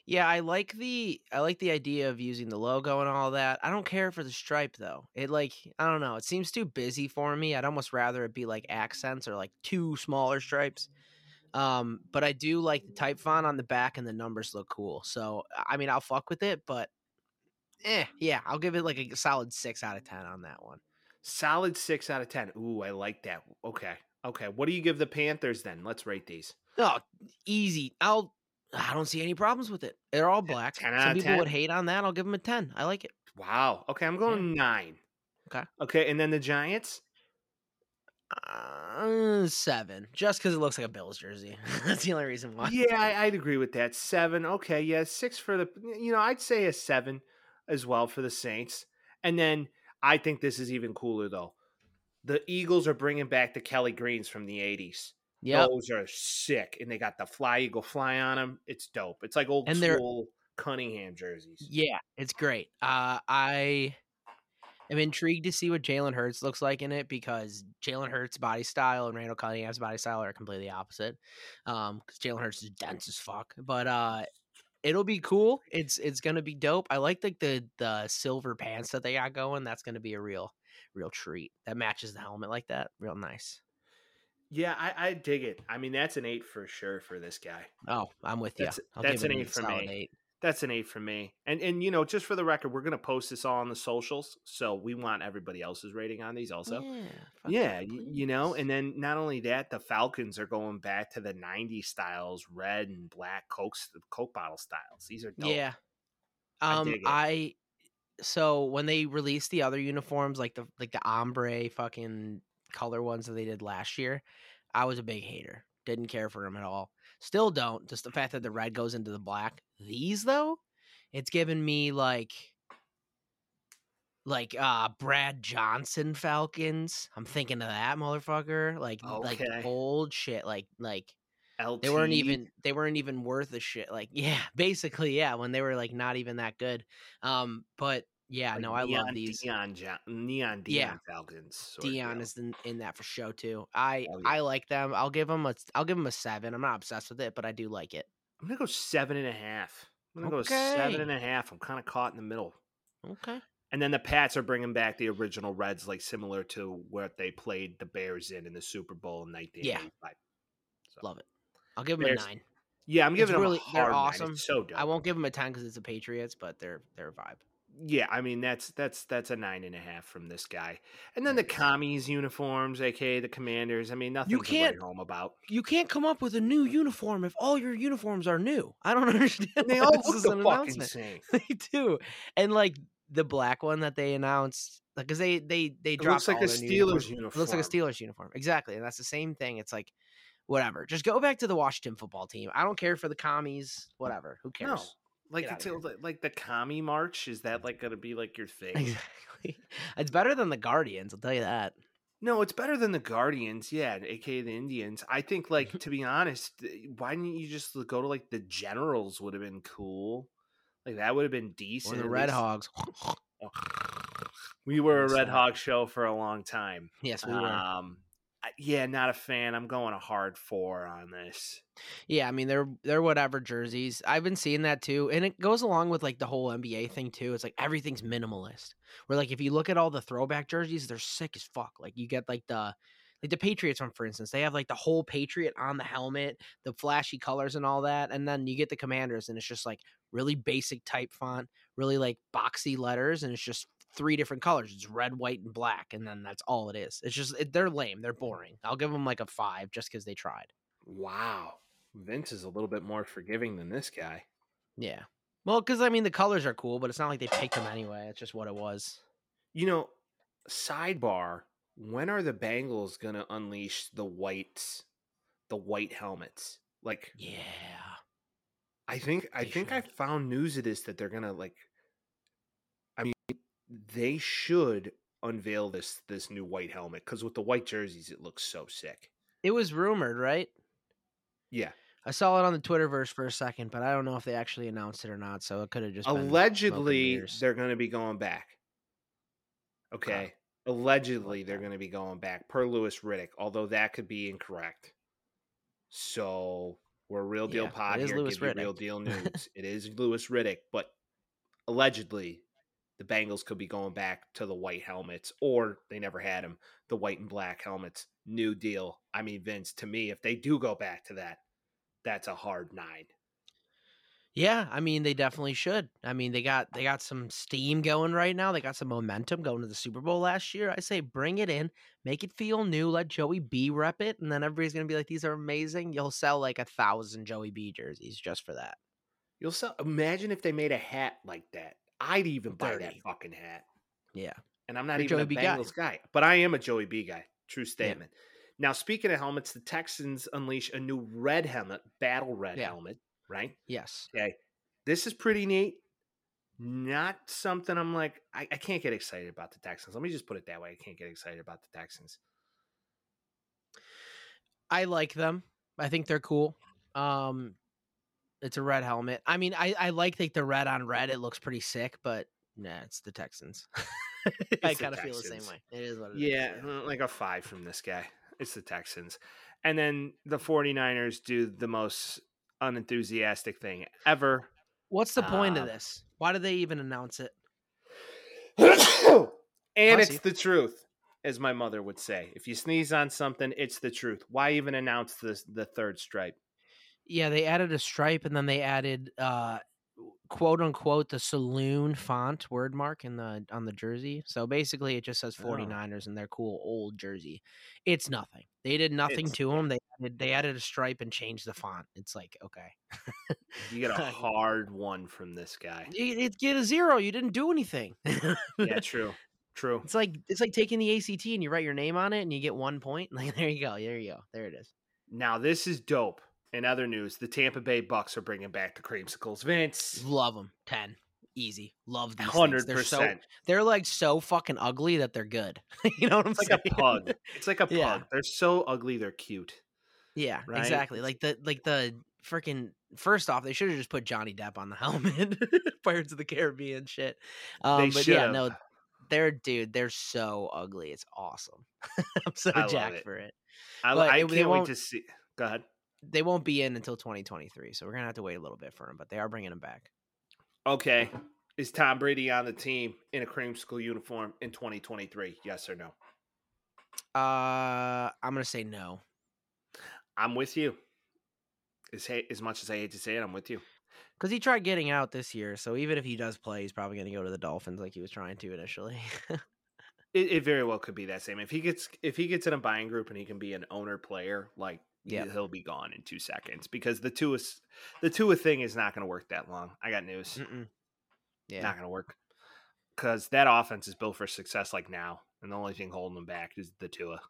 Yeah, I like the I like the idea of using the logo and all that. I don't care for the stripe though. It like I don't know. It seems too busy for me. I'd almost rather it be like accents or like two smaller stripes. Um, but I do like the type font on the back and the numbers look cool. So I mean, I'll fuck with it, but eh, yeah, I'll give it like a solid six out of ten on that one.
Solid six out of ten. Ooh, I like that. Okay, okay. What do you give the Panthers then? Let's rate these.
Oh, easy. I'll. I don't see any problems with it. They're all black.
10
Some people would hate on that. I'll give them a ten. I like it.
Wow. Okay, I'm going nine.
Okay.
Okay, and then the Giants.
Uh, seven, just because it looks like a Bills jersey. That's the only reason why.
Yeah, I, I'd agree with that. Seven. Okay, yeah, six for the. You know, I'd say a seven as well for the Saints. And then I think this is even cooler though. The Eagles are bringing back the Kelly Greens from the '80s.
Yep.
Those are sick, and they got the fly eagle fly on them. It's dope. It's like old
And
school Cunningham jerseys.
Yeah, it's great. Uh, I I'm intrigued to see what Jalen Hurts looks like in it because Jalen Hurts' body style and Randall Cunningham's body style are completely opposite. Um, because Jalen Hurts is dense as fuck, but uh, it'll be cool. It's it's gonna be dope. I like like the the silver pants that they got going. That's gonna be a real real treat. That matches the helmet like that. Real nice.
Yeah, I, I dig it. I mean, that's an eight for sure for this guy.
Oh, I'm with you.
That's,
I'll
that's
give
an eight for me.
eight.
That's an eight for me. And and you know, just for the record, we're gonna post this all on the socials, so we want everybody else's rating on these also.
Yeah,
Yeah, you know, and then not only that, the Falcons are going back to the '90s styles, red and black Coke Coke bottle styles. These are dope.
Yeah.
I
Um,
it.
I so when they released the other uniforms, like the like the ombre fucking color ones that they did last year, I was a big hater. Didn't care for them at all. Still don't. Just the fact that the red goes into the black. These though, it's given me like like uh Brad Johnson Falcons. I'm thinking of that motherfucker. Like like old shit. Like like
LT.
they weren't even they weren't even worth a shit. Like yeah, basically yeah, when they were like not even that good. Um, but yeah,
like
no, I
neon,
love these.
Neon, Jo- neon, Deion
Yeah.
Falcons. Deion
is in, in that for show too. I
Oh, yeah.
I like them. I'll give them a I'll give them a seven. I'm not obsessed with it, but I do like it.
I'm gonna go seven and a half. I'm gonna go seven
Okay.
and a half. I'm kind of caught in the middle.
Okay.
And then the Pats are bringing back the original Reds, like similar to what they played the Bears in in the Super Bowl in 1985. So,
Love it. I'll give them
Bears-
a nine.
Yeah, I'm
It's
giving
really-
them a
they're
hard nine.
awesome.
It's so dope.
I won't give them a ten because it's the Patriots, but they're they're a vibe.
Yeah, I mean that's that's that's a nine and a half from this guy. And then the commies uniforms, aka the commanders. I mean, nothing to
can't-
write home about.
You can't come up with a new uniform if all your uniforms are new. I don't understand.
They all look
is
the
an
fucking
announcement.
same.
they do, and like the black one that they announced, like because they they they
It
dropped
looks like a Steelers uniform.
It looks like a Steelers uniform, exactly, and that's the same thing. It's like whatever. Just go back to the Washington football team. I don't care for the commies. Whatever. Who cares?
No, like
Get
it's a- like the commie march. Is that like gonna be like your thing?
Exactly. It's better than the Guardians. I'll tell you that.
No, it's better than the Guardians, yeah, aka the Indians. I think, like, to be honest, eh, why didn't you just go to like the Generals? Would have been cool. Like that would have been decent.
Or
the
Red
least.
Hogs.
We were a Red. Hog show for a long time.
yes, we were.
Um, yeah, not a fan. I'm going a hard four on this.
Yeah, I mean they're they're whatever jerseys. I've been seeing that too, and it goes along with like the whole NBA thing too. It's like everything's minimalist. Where like if you look at all the throwback jerseys, they're sick as fuck. Like you get like the like the Patriots one, for instance, they have like the whole Patriot on the helmet, the flashy colors and all that, and then you get the Commanders, and it's just like really basic type font, really like boxy letters, and it's just three different colors. It's red, white, and black, and then that's all it is. It's just it, they're lame, they're mm. boring. I'll give them like a five just because they tried.
Wow, Vince is a little bit more forgiving than this guy.
Yeah. Well, because I mean the colors are cool, but it's not like they picked them anyway. It's just what it was.
You know, sidebar. When are the Bengals gonna unleash the whites, the white helmets? Like,
Yeah.
I think I
They
think I found news of this that they're gonna like. They should unveil this this new white helmet because with the white jerseys, it looks so sick.
It was rumored, right?
Yeah,
I saw it on the Twitterverse for a second, but I don't know if they actually announced it or not. So it could have just been smoke and
allegedly they're gonna be going back. Okay, allegedly they're gonna be going back per Louis Riddick, although that could be incorrect. So we're real deal
Yeah,
pod
it is
here.
Louis
give you real deal news. it is Louis Riddick, but allegedly the Bengals could be going back to the white helmets, or they never had them, the white and black helmets. New deal. I mean, Vince, to me, if they do go back to that, that's a hard nine.
Yeah, I mean they definitely should. I mean they got they got some steam going right now. They got some momentum going to the Super Bowl last year. I say bring it in, make it feel new. Let Joey B rep it, and then everybody's gonna be like, "These are amazing." You'll sell like a thousand Joey B jerseys just for that.
You'll sell. Imagine if they made a hat like that. I'd even buy that fucking hat.
Yeah,
And I'm not
You're
even
Joey
a
B guy.
Bengals guy. but I am a Joey B guy. True statement. Now, speaking of helmets, the Texans unleash a new red helmet, battle red
Yeah.
helmet. Right?
yes,
Okay. This is pretty neat. Not something I'm like. I, I can't get excited about the Texans. Let me just put it that way. I can't get excited about the Texans.
I like them. I think they're cool. Um, it's a red helmet. I mean, I I like like the red on red. It looks pretty sick, but nah, it's the Texans. I
It's the
kind of feel the same way. It is what it is.
Yeah, uh, like a five from this guy. It's the Texans. And then the 49ers do the most unenthusiastic thing ever.
What's the point of
Um,
this? Why did they even announce it?
and it's the truth, as my mother would say. If you sneeze on something, it's the truth. Why even announce this the third stripe?
Yeah, they added a stripe and then they added uh quote unquote the saloon font word mark in the on the jersey. So basically it just says
Oh.
49ers in their cool old jersey. It's nothing. They did nothing
It's-
to them. They added, they added a stripe and changed the font. It's like, okay.
You get a hard one from this guy.
You- It's get a zero. You didn't do anything.
Yeah, true. True.
It's like it's like taking the ACT and you write your name on it and you get one point. Like there you go. There you go. There it is.
Now this is dope. In other news, the Tampa Bay Bucks are bringing back the creamsicles. Vince,
Love them. 10. Easy. Love these
hundred
They're so
percent.
they're like so fucking ugly that they're good. you know what I'm
It's
saying?
like a pug. It's like a pug.
Yeah.
They're so ugly. They're cute.
yeah,
right?
exactly. Like the like the freaking first off, they should have just put Johnny Depp on the helmet. Pirates of the Caribbean shit. Um, but yeah, no, they're dude, they're so ugly. It's awesome. I'm so
I
jacked
it.
for it.
I,
But
I can't wait to see. Go ahead.
They won't be in until 2023, so we're gonna have to wait a little bit for them. But they are bringing them back.
Okay. Is Tom Brady on the team in a creamsicle uniform in 2023? Yes or no?
Uh, I'm gonna say no.
I'm with you. As, as much as I hate to say it, I'm with you.
Because he tried getting out this year, so even if he does play, he's probably going to go to the Dolphins like he was trying to initially.
It, it very well could be that same. If he gets if he gets in a buying group and he can be an owner player, like
Yeah.
he'll be gone in two seconds because the two is the Tua thing is not going to work that long. I got news.
Mm-mm. Yeah,
Not going to work because that offense is built for success like now, and the only thing holding them back is the Tua.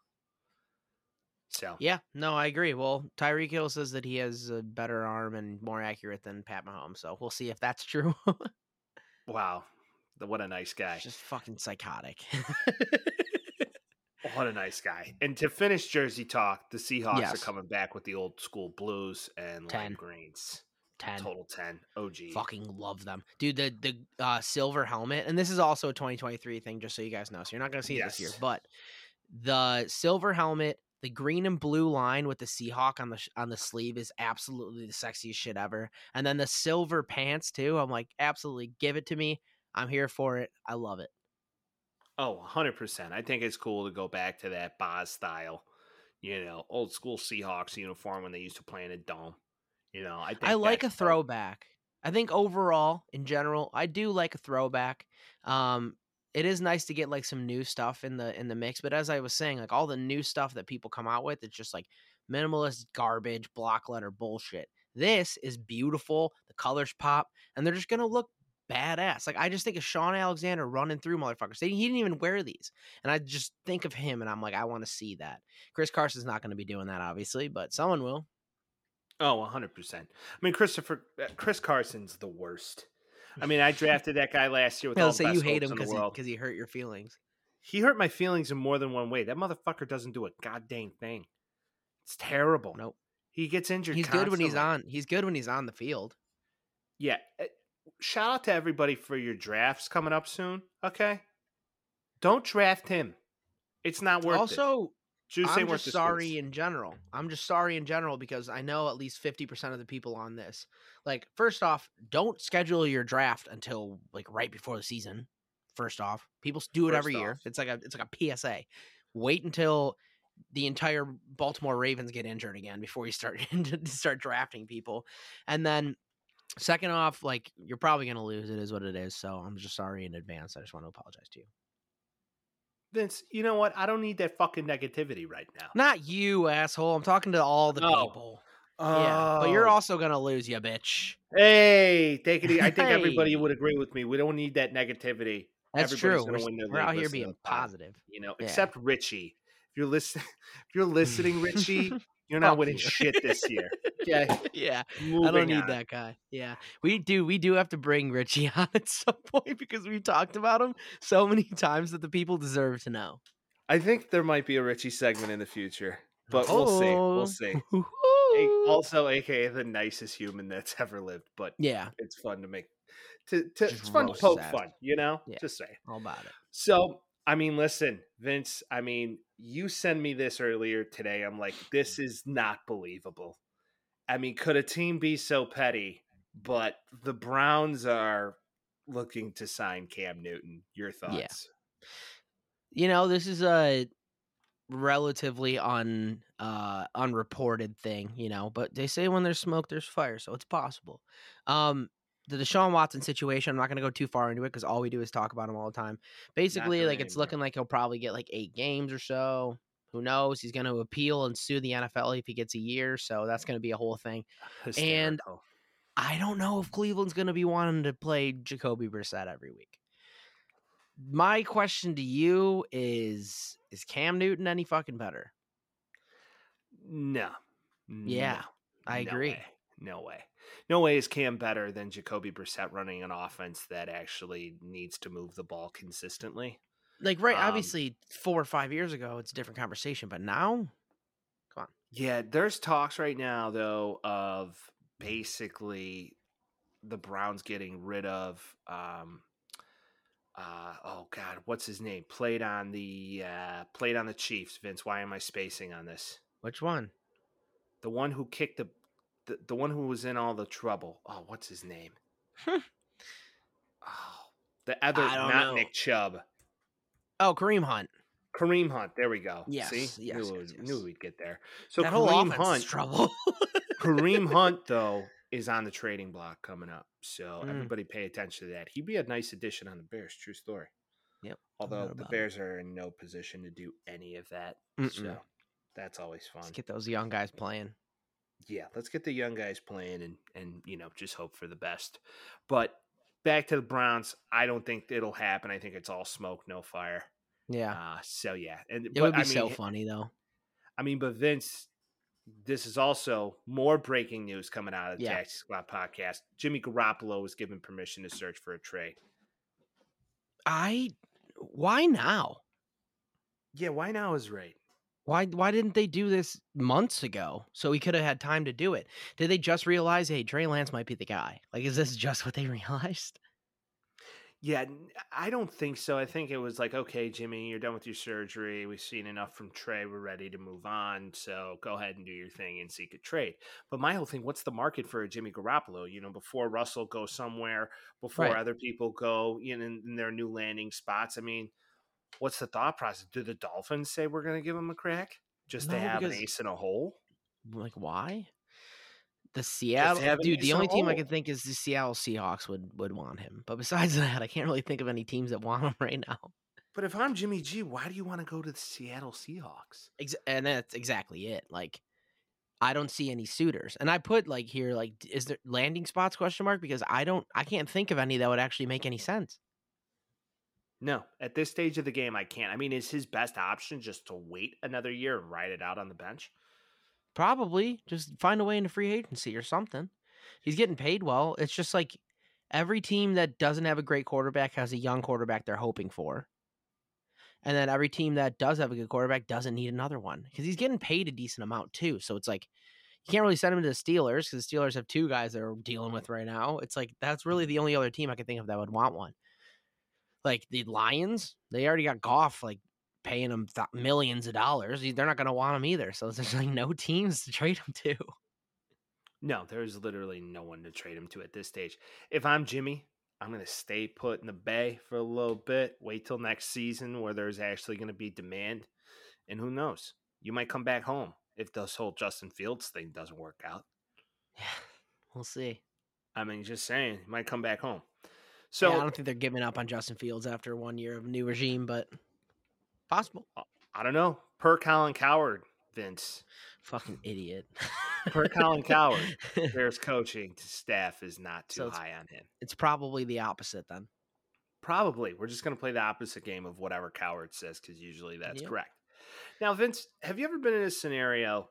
So
yeah, no, I agree. Well, Tyreek Hill says that he has a better arm and more accurate than Pat Mahomes, so we'll see if that's true.
wow, what a nice guy.
Just fucking psychotic.
What a nice guy. And to finish Jersey talk, the Seahawks are coming back with the old school blues and lime greens.
Ten.
Total 10. OG.
Fucking love them, dude. The the uh, silver helmet, and this is also a 2023 thing, just so you guys know. So you're not gonna see it this year, but the silver helmet, the green and blue line with the Seahawk on the on the sleeve is absolutely the sexiest shit ever. And then the silver pants too. I'm like, absolutely, give it to me. I'm here for it. I love it.
Oh, 100%. I think it's cool to go back to that Boz style, you know, old school Seahawks uniform when they used to play in a dome. You know, I think
I like a throwback. I think overall, in general, I do like a throwback. Um, it is nice to get like some new stuff in the in the mix, but as I was saying, like all the new stuff that people come out with, it's just like minimalist garbage, block letter bullshit. This is beautiful. The colors pop, and they're just gonna look badass. Like I just think of Shaun Alexander running through motherfuckers. They, he didn't even wear these, and I just think of him, and I'm like, I want to see that. Chris Carson's not going to be doing that, obviously, but someone will.
Oh, 100%. I mean, Christopher, uh, Chris Carson's the worst. I mean, I drafted that guy last year with all the
say
best
you hate him because he, he hurt your feelings.
He hurt my feelings in more than one way. That motherfucker doesn't do a goddamn thing. It's terrible.
Nope.
He gets injured.
He's good when he's on. He's good when he's on the field.
Yeah. Shout out to everybody for your drafts coming up soon. Okay. Don't draft him. It's not worth it.
also,
Juice
I'm just sorry in general. I'm just sorry in general because I know at least 50% of the people on this. Like, first off, don't schedule your draft until like right before the season. First off, people do it every
First
year. It's like a it's like a PSA. Wait until the entire Baltimore Ravens get injured again before you start to start drafting people. And then second off, like you're probably going to lose. It is what it is. So I'm just sorry in advance. I just want to apologize to you.
Vince, you know what? I don't need that fucking negativity right now.
Not you, asshole. I'm talking to all the
Oh.
people. Yeah, but you're
Oh.
also gonna lose, you bitch.
Hey, take it easy. I think everybody would agree with me. We don't need that negativity.
That's
Everybody's
true. We're, we're out here being positive.
You know,
Yeah.
except Richie. If you're listening, if you're listening, Richie, you're not
Fuck
winning
you.
shit this year. Okay,
yeah, I don't need
on.
that guy. Yeah, we do. We do have to bring Richie on at some point because we've talked about him so many times that the people deserve to know.
I think there might be a Richie segment in the future, but we'll see.
Oh.
We'll see. A- also, aka the nicest human that's ever lived. But
yeah,
it's fun to make. To, to it's fun to poke
ass.
fun, you know.
Yeah.
Just say.
all about it.
So, I mean, listen, Vince, I mean, you send me this earlier today. I'm like, this is not believable. I mean, could a team be so petty? But the Browns are looking to sign Cam Newton. Your thoughts? Yeah.
You know, this is a relatively un uh unreported thing, you know, but they say when there's smoke there's fire, so it's possible. Um the Deshaun Watson situation, I'm not going to go too far into it because all we do is talk about him all the time. Basically, like it's
anymore.
looking like he'll probably get like eight games or so. Who knows? He's going to appeal and sue the NFL if he gets a year, so that's going to be a whole thing.
Hysterical.
I don't know if Cleveland's going to be wanting to play Jacoby Brissett every week. My question to you is: Is Cam Newton any fucking better?
no.
Yeah,
No.
I
No
agree.
way. No way. No way is Cam better than Jacoby Brissett running an offense that actually needs to move the ball consistently.
Like right,
Um,
obviously, four or five years ago, it's a different conversation, but now, come on.
Yeah, there's talks right now though of basically the Browns getting rid of um uh oh god, what's his name? Played on the uh played on the Chiefs. Vince, why am I spacing on this?
which one?
The one who kicked the the, the one who was in all the trouble. Oh, what's his name? Oh, the other
don't know.
Nick Chubb.
Oh, Kareem Hunt.
Kareem Hunt. There we go.
Yes,
See?
yes,
knew,
yes, yes.
knew we'd get there. So
that
Kareem Hunt
trouble.
Kareem Hunt, though, is on the trading block coming up. So
Mm.
everybody pay attention to that. He'd be a nice addition on the Bears. True story.
Yep,
Although the
about it.
Bears are in no position to do any of that.
Mm-mm.
So that's always fun.
Let's get those young guys playing.
Yeah, let's get the young guys playing and and you know just hope for the best. But back to the Browns, I don't think it'll happen. I think it's all smoke, no fire.
Yeah,
Uh, so yeah, and
it
but,
would be
I mean,
so funny though.
I mean, but Vince, this is also more breaking news coming out of the
Yeah.
Taxi Squad podcast. Jimmy Garoppolo was given permission to search for a trade.
I why now?
Yeah, why now is right.
Why why didn't they do this months ago so he could have had time to do it? Did they just realize, hey, Trey Lance might be the guy? Like, is this just what they realized?
Yeah, I don't think so. I think it was like, okay, Jimmy, you're done with your surgery. We've seen enough from Trey. We're ready to move on. So go ahead and do your thing and seek a trade. But my whole thing, what's the market for a Jimmy Garoppolo? You know, before Russell goes somewhere, before
Right.
other people go in, in their new landing spots. I mean, what's the thought process? Do the Dolphins say we're going to give him a crack just to
No,
have an ace in a hole?
Like, why? The Seattle dude. The only team I can think is the Seattle Seahawks would would want him. But besides that, I can't really think of any teams that want him right now.
But if I'm Jimmy G, why do you want to go to the Seattle Seahawks?
Ex- and that's exactly it. Like, I don't see any suitors. And I put like here, like, is there landing spots question mark because I don't, I can't think of any that would actually make any sense.
No, at this stage of the game, I can't. I mean, is his best option just to wait another year and ride it out on the bench?
Probably just find a way into free agency or something. He's getting paid well. It's just like every team that doesn't have a great quarterback has a young quarterback they're hoping for. And then every team that does have a good quarterback doesn't need another one because he's getting paid a decent amount too. So it's like you can't really send him to the Steelers because the Steelers have two guys they're dealing with right now. It's like that's really the only other team I can think of that would want one. Like the Lions, they already got Goff like paying them th- millions of dollars. They're not going to want him either. So there's like no teams to trade him to.
No, there's literally no one to trade him to at this stage. If I'm Jimmy, I'm going to stay put in the Bay for a little bit, wait till next season where there's actually going to be demand. And who knows? You might come back home if this whole Justin Fields thing doesn't work out.
Yeah, we'll see.
I mean, just saying, you might come back home.
So
So
I don't think they're giving up on Justin Fields after one year of new regime, but possible.
I don't know. Per Colin Cowherd, Vince.
Fucking idiot.
Per Colin Cowherd, Bears coaching staff is not too
So
high on him.
it's probably the opposite then.
Probably. We're just going to play the opposite game of whatever Cowherd says because usually that's
Yep.
correct. Now, Vince, have you ever been in a scenario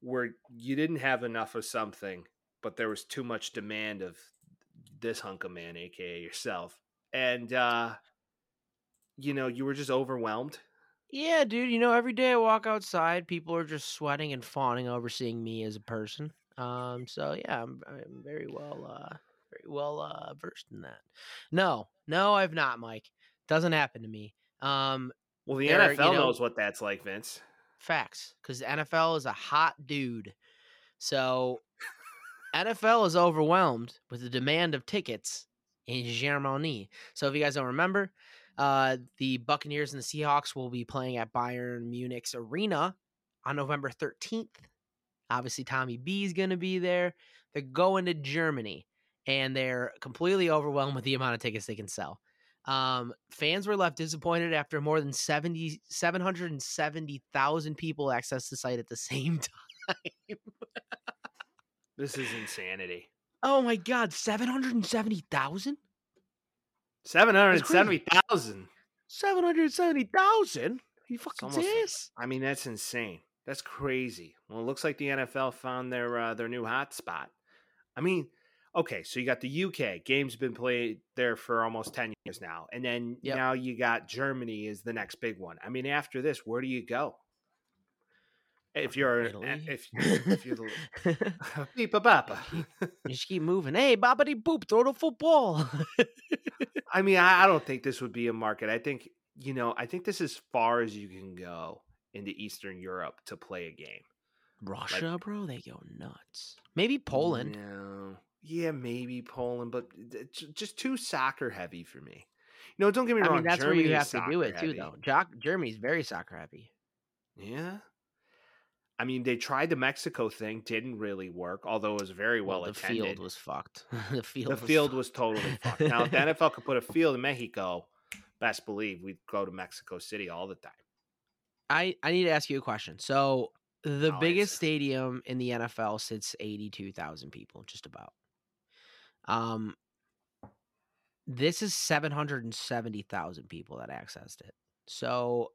where you didn't have enough of something, but there was too much demand of this hunk of man, aka yourself, and uh, you know you were just overwhelmed?
Yeah, dude. You know, every day I walk outside, people are just sweating and fawning over seeing me as a person. Um, so yeah, I'm, I'm very well, uh, very well uh, versed in that. No, no, I've not, Mike. Doesn't happen to me. Um,
Well, the
There, you
NFL
know-
knows what that's like, Vince.
facts, because the NFL is a hot dude. So NFL is overwhelmed with the demand of tickets in Germany. So if you guys don't remember, uh, the Buccaneers and the Seahawks will be playing at Bayern Munich's arena on November 13th. Obviously, Tommy B is going to be there. They're going to Germany, and they're completely overwhelmed with the amount of tickets they can sell. Um, fans were left disappointed after more than 70, 770,000 people accessed the site at the same time.
This is insanity.
Oh my God, 770,000?
Seven hundred seventy thousand.
770,000? You fucking serious?
I mean, that's insane. That's crazy. Well, it looks like the NFL found their uh, their new hotspot. I mean, okay, so you got the UK game's been played there for almost ten years now, and then
Yep.
now you got Germany is the next big one. I mean, after this, where do you go? If you're
Italy?
if if you're the Beep a
you just keep moving. Hey, bobbity boop, throw the football.
I mean, I, I don't think this would be a market. I think you know, I think this is far as you can go into Eastern Europe to play a game.
Russia, bro, they go nuts. Maybe Poland.
No. Yeah, maybe Poland, but it's just too soccer heavy for me. No, don't get me
I
wrong.
mean, that's
Germany
where you have to do it too, though. Jock, Germany's very soccer heavy.
Yeah. I mean, they tried the Mexico thing, didn't really work, although it was very well,
the
attended.
field was fucked. the field.
the
was
field
fucked.
was totally fucked. Now, if the NFL could put a field in Mexico, best believe we'd go to Mexico City all the time.
I I need to ask you a question. So the
I'll
biggest
answer.
stadium in the NFL sits eighty two thousand people, just about. Um, this is seven hundred and seventy thousand people that accessed it. So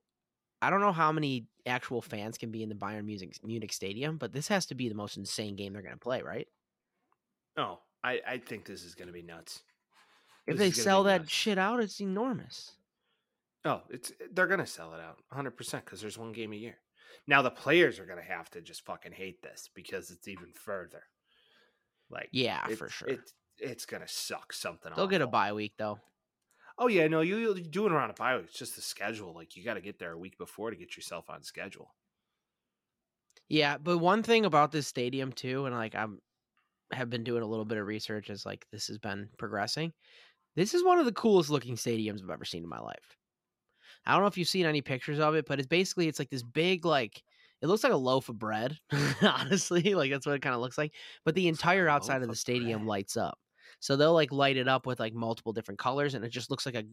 I don't know how many actual fans can be in the Bayern Munich Munich Stadium, but this has to be the most insane game they're going to play, right?
Oh, I, I think this is going to be nuts.
If
This
they
is gonna be
sell that
nuts.
shit out, it's enormous.
Oh, it's they're gonna sell it out 100 percent because there's one game a year. Now the players are gonna have to just fucking hate this because it's even further. Like
Yeah,
it-
for sure.
It, it's gonna suck something.
They'll get a bye week though.
Oh yeah, no, you you do it around a bye week. It's just the schedule. Like you got to get there a week before to get yourself on schedule.
Yeah, but one thing about this stadium too, and like I'm have been doing a little bit of research as like this has been progressing. This is one of the coolest looking stadiums I've ever seen in my life. I don't know if you've seen any pictures of it, but it's basically it's like this big like it looks like a loaf of bread, honestly. Like that's what it kind of looks like. But the
Looks like a
entire outside of the stadium
bread.
lights up. So they'll like light it up with like multiple different colors and it just looks like a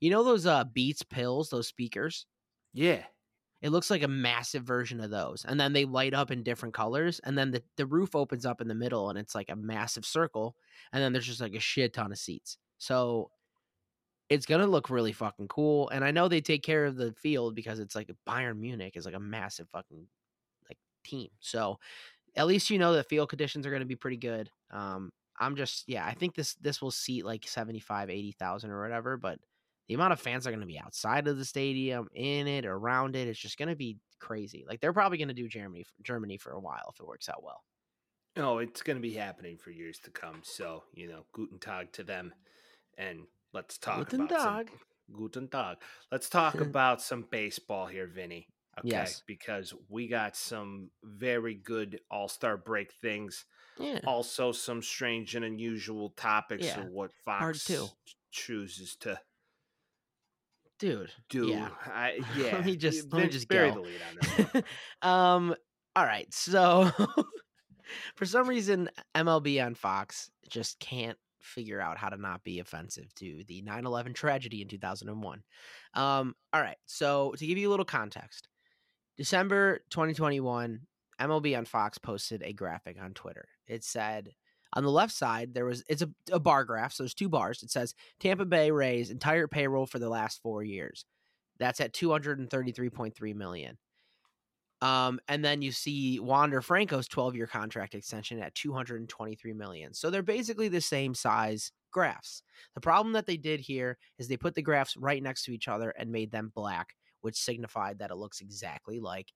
you know those uh Beats pills, those speakers?
Yeah,
It looks like a massive version of those. And then they light up in different colors. And then the, the roof opens up in the middle and it's like a massive circle. And then there's just like a shit ton of seats. So it's going to look really fucking cool. And I know they take care of the field because it's like Bayern Munich is like a massive fucking like team. So at least you know the field conditions are going to be pretty good. Um, I'm just, yeah, I think this, this will seat like 75, 80,000 or whatever. But the amount of fans are going to be outside of the stadium, in it, around it, it's just going to be crazy. Like they're probably going to do Germany, Germany for a while if it works out well.
Oh, it's going to be happening for years to come. So, you know, guten tag to them. And let's talk
Guten
about some-
Tag.
guten tag. Let's talk about some baseball here, Vinny. Okay,
Yes.
because we got some very good all-star break things.
Yeah.
Also, some strange and unusual topics
Yeah,
of what Fox chooses to
Dude.
do.
Yeah.
I, yeah.
Let me just- let me just
bury
go.
the lead on one.
um all right. So for some reason MLB on Fox just can't figure out how to not be offensive to the 9/11 tragedy in 2001. Um all right. So to give you a little context. December 2021 MLB on Fox posted a graphic on Twitter. It said on the left side there was it's a, a bar graph, so there's two bars. It says Tampa Bay Rays entire payroll for the last 4 years. That's at 233.3 million. Um, and then you see Wander Franco's 12 year contract extension at 223 million. So they're basically the same size graphs. The problem that they did here is they put the graphs right next to each other and made them black, which signified that it looks exactly like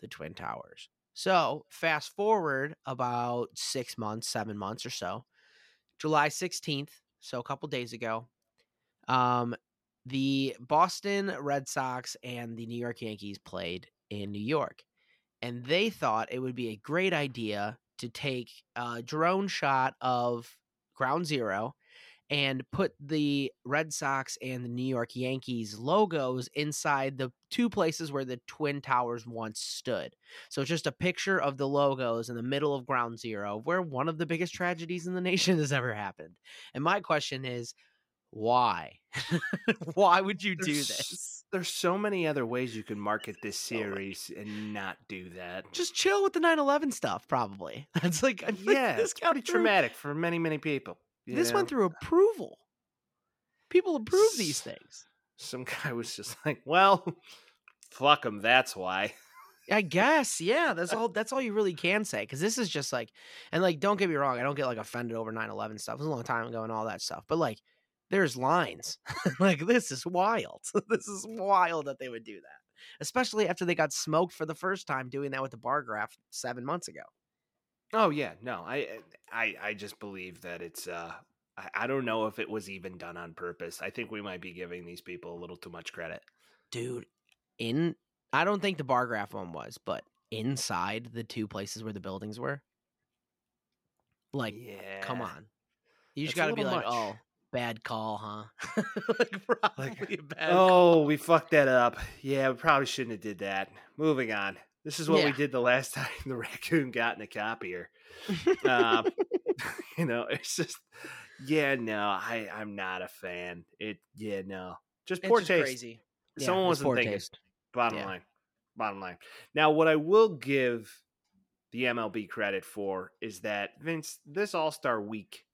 the Twin Towers. So fast forward about six months, seven months or so, July 16th, so a couple days ago, um, the Boston Red Sox and the New York Yankees played in New York, and they thought it would be a great idea to take a drone shot of Ground Zero and put the Red Sox and the New York Yankees logos inside the two places where the Twin Towers once stood. So it's just a picture of the logos in the middle of Ground Zero, where one of the biggest tragedies in the nation has ever happened. And my question is, why? why would you do
There's-
this?
There's so many other ways you can market this series and not do that.
Just chill with the 9/11 stuff. Probably that's like I feel like
yeah,
this
it's pretty
through-
traumatic for many, many people. You
This went through approval. People approve these things.
Some guy was just like, "Well, fuck them. That's why."
I guess, yeah. That's all. That's all you really can say because this is just like, and like, don't get me wrong. I don't get like offended over 9-11 stuff. It was a long time ago and all that stuff. But like, there's lines. like this is wild. this is wild that they would do that, especially after they got smoked for the first time doing that with the bar graph seven months ago.
Oh yeah, no, I, I, I just believe that it's. uh I, I don't know if it was even done on purpose. I think we might be giving these people a little too much credit.
Dude, in I don't think the bar graph one was, but inside the two places where the buildings were, like
yeah,
Come on. You just got to be like,
much.
oh, bad call, huh? like, probably a bad
Oh, we fucked that up. Yeah, we probably shouldn't have did that. Moving on. This is what we did the last time the raccoon got in a copier. Um, you know, it's just, yeah, no, I, I'm not a fan. It, yeah, no, just poor
just
taste.
crazy.
Someone
it's
wasn't
poor
thinking.
taste.
Bottom
Yeah.
line, bottom line. Now, what I will give the MLB credit for is that Vince, this All Star Week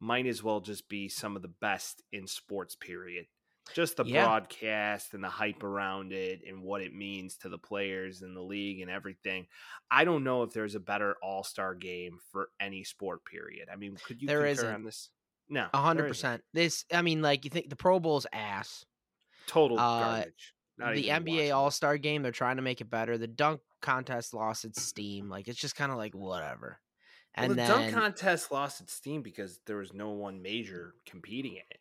might as well just be some of the best in sports. Period. Just the
Yeah.
broadcast and the hype around it and what it means to the players and the league and everything. I don't know if there's a better All Star game for any sport. Period. I mean, could you
There
concur on this? No,
A hundred percent. This, I mean, like you think the Pro Bowl's ass.
Total
Uh,
garbage. Not
the NBA. All Star game, they're trying to make it better. The dunk contest lost its steam. Like it's just kind of like whatever.
Well,
And
the
then,
dunk contest lost its steam because there was no one major competing in it.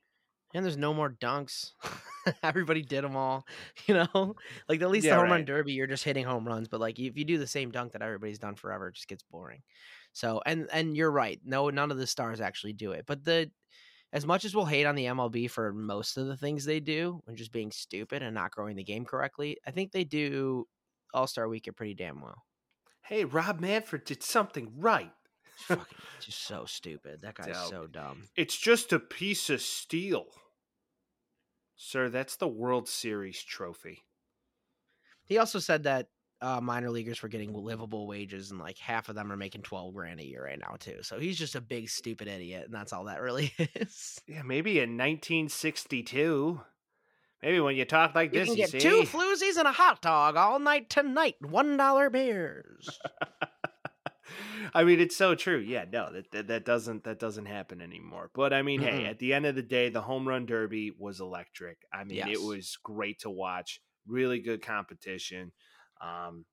And there's no more dunks. Everybody did them all. You know, like at least
Yeah,
the home run derby, you're just hitting home runs. But like if you do the same dunk that everybody's done forever, it just gets boring. So and and you're right. No, none of the stars actually do it. But the as much as we'll hate on the MLB for most of the things they do and just being stupid and not growing the game correctly, I think they do All Star Weekend pretty damn well.
Hey, Rob Manfred did something right.
It's fucking just so stupid. That guy's
Dope.
so dumb.
It's just a piece of steel. Sir, that's the World Series trophy.
He also said that uh, minor leaguers were getting livable wages, and like half of them are making twelve grand a year right now too. So he's just a big stupid idiot, and that's all that really is.
Yeah, maybe in 1962. Maybe when you talk like
You
this,
can
you
get
see.
two floozies and a hot dog all night tonight. One dollar beers.
I mean, it's so true. Yeah, no, that, that that doesn't that doesn't happen anymore. But I mean, hey,
Mm-mm.
at the end of the day, the home run derby was electric. I mean,
Yes.
it was great to watch. Really good competition. Um,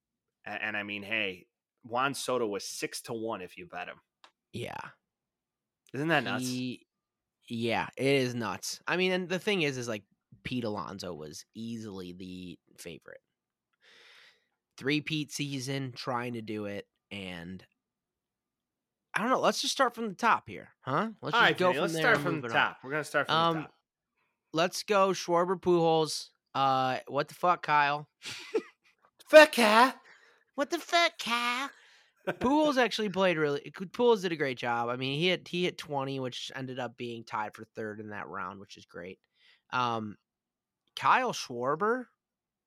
and, and I mean, hey, Juan Soto was six to one if you bet him.
yeah.
Isn't that nuts?
He- yeah, it is nuts. I mean, and the thing is, is like Pete Alonso was easily the favorite. Three Pete season, trying to do it, and I don't know. Let's just start from the top here, huh? Let's
All
just
right,
go
Vinny,
from
let's
there
start from the
it on.
top. We're gonna start from
Um,
the top.
Let's go, Schwarber Pujols. Uh, what the fuck, Kyle?
Fuck yeah.
What the fuck, Kyle? Pujols actually played really. Pujols did a great job. I mean, he hit he hit twenty, which ended up being tied for third in that round, which is great. Um, Kyle Schwarber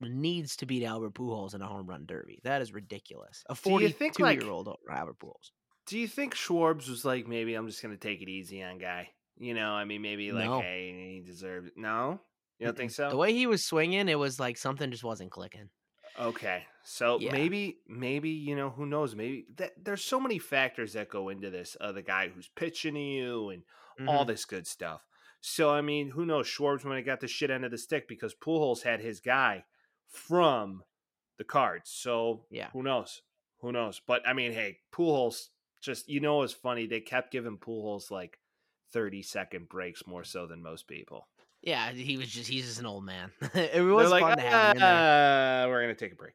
needs to beat Albert Pujols in a home run derby. That is ridiculous. A forty-two
think, like-
year old Albert Pujols.
Do you think Schwarbs was like, maybe I'm just gonna take it easy on guy? You know, I mean, maybe like,
No.
hey, he deserved it. No, you don't think so?
The way he was swinging, it was like something just wasn't clicking.
Okay, so
Yeah.
maybe, maybe you know, who knows? Maybe that there's so many factors that go into this. Uh, the guy who's pitching to you and all
Mhm.
this good stuff. So I mean, who knows? Schwarbs when have got the shit end of the stick because Pujols had his guy from the cards. So
Yeah.
who knows? Who knows? But I mean, hey, Pujols just you know, it's funny. They kept giving Pujols like thirty second breaks more so than most people.
Yeah, he was just he's just an old man. it was
like,
fun to have him in there.
"Uh, we're gonna take a break.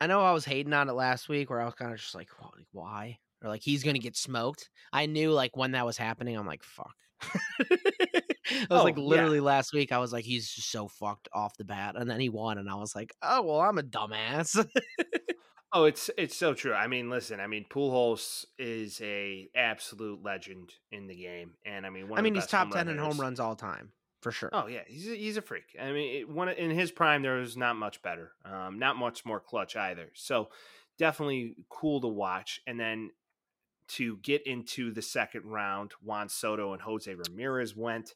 I know I was hating on it last week where I was kind of just like, why? Or like he's gonna get smoked. I knew like when that was happening, I'm like, fuck. I was
Oh,
like
yeah.
literally last week, I was like, he's just so fucked off the bat. And then he won, and I was like, oh well, I'm a dumbass.
Oh, it's it's so true. I mean, listen. I mean, Pujols is a absolute legend in the game, and I mean, one
I
of
mean,
the
he's top ten in home runs all time for sure.
Oh yeah, he's a, he's a freak. I mean, it, one in his prime, there was not much better, um, not much more clutch either. So definitely cool to watch. And then to get into the second round, Juan Soto and Jose Ramirez went.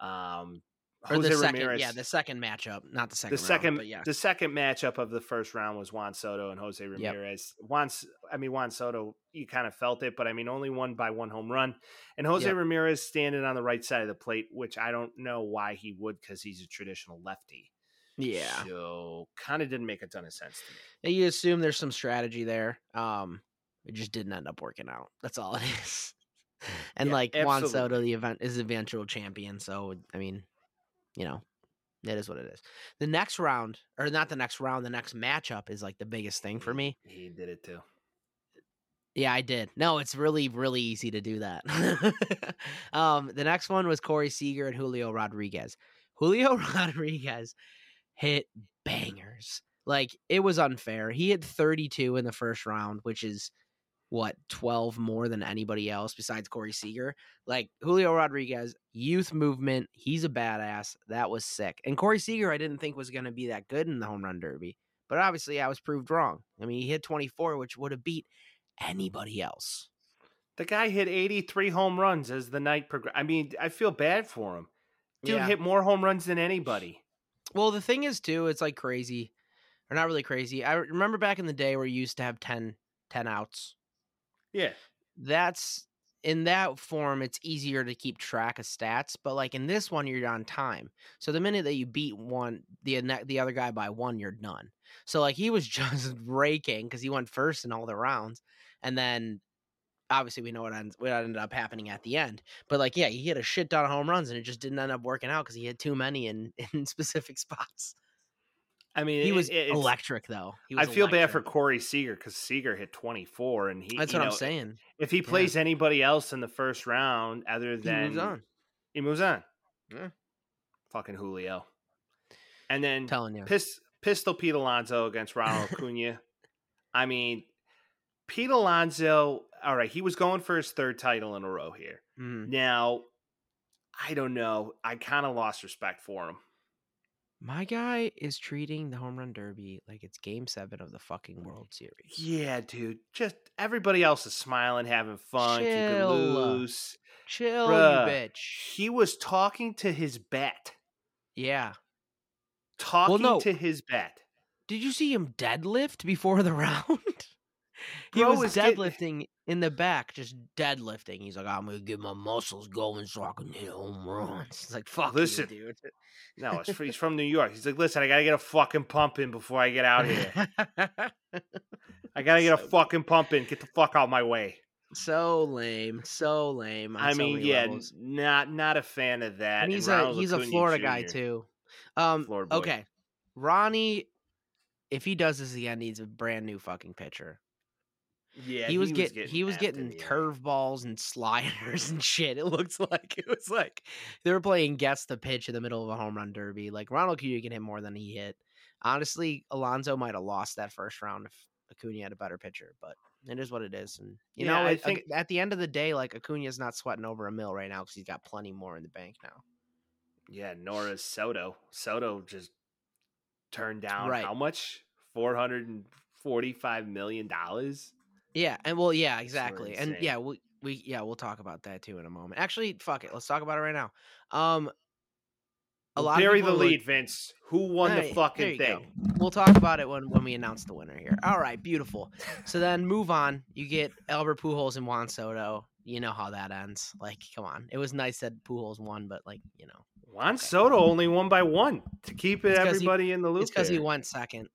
Um,
or
Jose
the second,
Ramirez,
yeah, the second matchup, not the second.
the
round,
second
but yeah,
the second matchup of the first round was Juan Soto and Jose Ramirez. Juan, I mean Juan Soto, you kind of felt it, but I mean only one by one home run, and Jose
Yep.
Ramirez standing on the right side of the plate, which I don't know why he would because he's a traditional lefty.
yeah.
so kind of didn't make a ton of sense to me.
You assume there's some strategy there. Um, it just didn't end up working out. That's all it is. And
Yeah,
like Juan Soto, the event is eventual champion. So I mean, you know, it is what it is. The next round, or not the next round, the next matchup is like the biggest thing for me.
He did it too.
Yeah, I did. No, it's really, really easy to do that. um, the next one was Corey Seager and Julio Rodriguez. Julio Rodriguez hit bangers. Like it was unfair. He hit 32 in the first round, which is what 12 more than anybody else besides Corey Seager. Like Julio Rodriguez, youth movement, he's a badass. That was sick. And Corey Seager, I didn't think was going to be that good in the home run derby, but obviously I was proved wrong. I mean, he hit 24, which would have beat anybody else.
The guy hit 83 home runs as the night progressed. I mean, I feel bad for him. Dude
Yeah.
hit more home runs than anybody.
Well, the thing is too, it's like crazy, or not really crazy. I remember back in the day where you used to have 10, 10 outs.
Yeah.
That's in that form, it's easier to keep track of stats. But like in this one, you're on time. So the minute that you beat one, the the other guy by one, you're done. So like he was just raking because he went first in all the rounds, and then obviously we know what ends what ended up happening at the end. But like yeah, he hit a shit ton of home runs, and it just didn't end up working out because he hit too many in in specific spots.
I mean,
He was
it-
electric though. He
I
was
feel bad for. Corey Seager because Seager hit 24, and he.
That's what I'm saying.
If he plays anybody else in the first round, other than He
moves on.
he moves on.
Yeah.
Fucking Julio. And then
telling you.
Pis- Pistol Pete Alonso against Ronald Acuna. I mean, Pete Alonso. All right, he was going for his third title in a row here.
Mhm.
Now, I don't know. I kind of lost respect for him.
My guy is treating the home run derby like it's game seven of the fucking World Series.
Yeah, dude. Just everybody else is smiling, having fun, keeping
Chill.
loose.
Chill,
Bruh,
you bitch.
He was talking to his bat.
Yeah.
Talking
no.
to his bat.
Did you see him deadlift before the round? He
Bro
was
was getting-
deadlifting in the back, just deadlifting. He's like, I'm gonna get my muscles going so I can hit home runs. It's like, fuck
Listen,
you, dude.
No, he's from New York. He's like, listen, I gotta get a fucking pump in before I get out here. I gotta get a
So-
fucking pump in. Get the fuck out of my way.
so lame, so lame.
I
so
mean, yeah,
levels.
not not a fan of that.
and he's
Ronald
a he's a
Acuna
Florida guy too. Um,
Florida
okay, Ronnie, if he does this again, needs a brand new fucking pitcher.
Yeah,
he was getting he was getting
in the eye.
curveballs and sliders and shit. It looks like it was like they were playing guess the pitch in the middle of a home run derby. Like Ronald Acuna can hit more than he hit. Honestly, Alonso might have lost that first round if Acuna had a better pitcher, but it is what it is. And you
Yeah,
know,
I
it-
think-
at the end of the day, like Acuna's not sweating over a mill right now because he's got plenty more in the bank now.
Yeah, Nora Soto. Soto just turned down
Right.
how much? Four hundred and forty-five million dollars.
Yeah, and well, yeah, exactly, and yeah, we we yeah we'll talk about that too in a moment. Actually, fuck it, let's talk about it right now. Um, a lot
Bury
of
the lead, Vince. Who won the fucking
you go.
thing?
We'll talk about it when when we announce the winner here. All right, beautiful. So then move on. You get Albert Pujols and Juan Soto. You know how that ends. Like, come on. It was nice that Pujols won, but like, you know,
Juan
Okay.
Soto only won by one to keep it
'cause he-
everybody in the loop.
it's because he went second.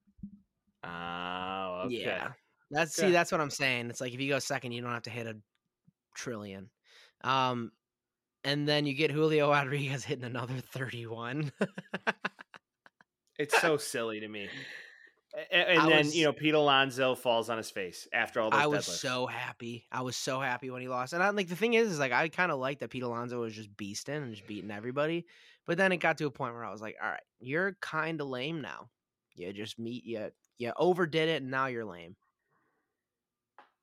Oh, okay.
Yeah. That's see, that's what I'm saying. It's like if you go second, you don't have to hit a trillion. Um, and then you get Julio Rodriguez hitting another 31.
It's so silly to me. A- And, then
was-
you know Pete Alonso falls on his face after all those
I was
deadlifts.
so happy. I was so happy when he lost. And I like the thing is, is like I kind of like that Pete Alonso was just beasting and just beating everybody. But then it got to a point where I was like, all right, you're kind of lame now. You just meet you you overdid it and now you're lame.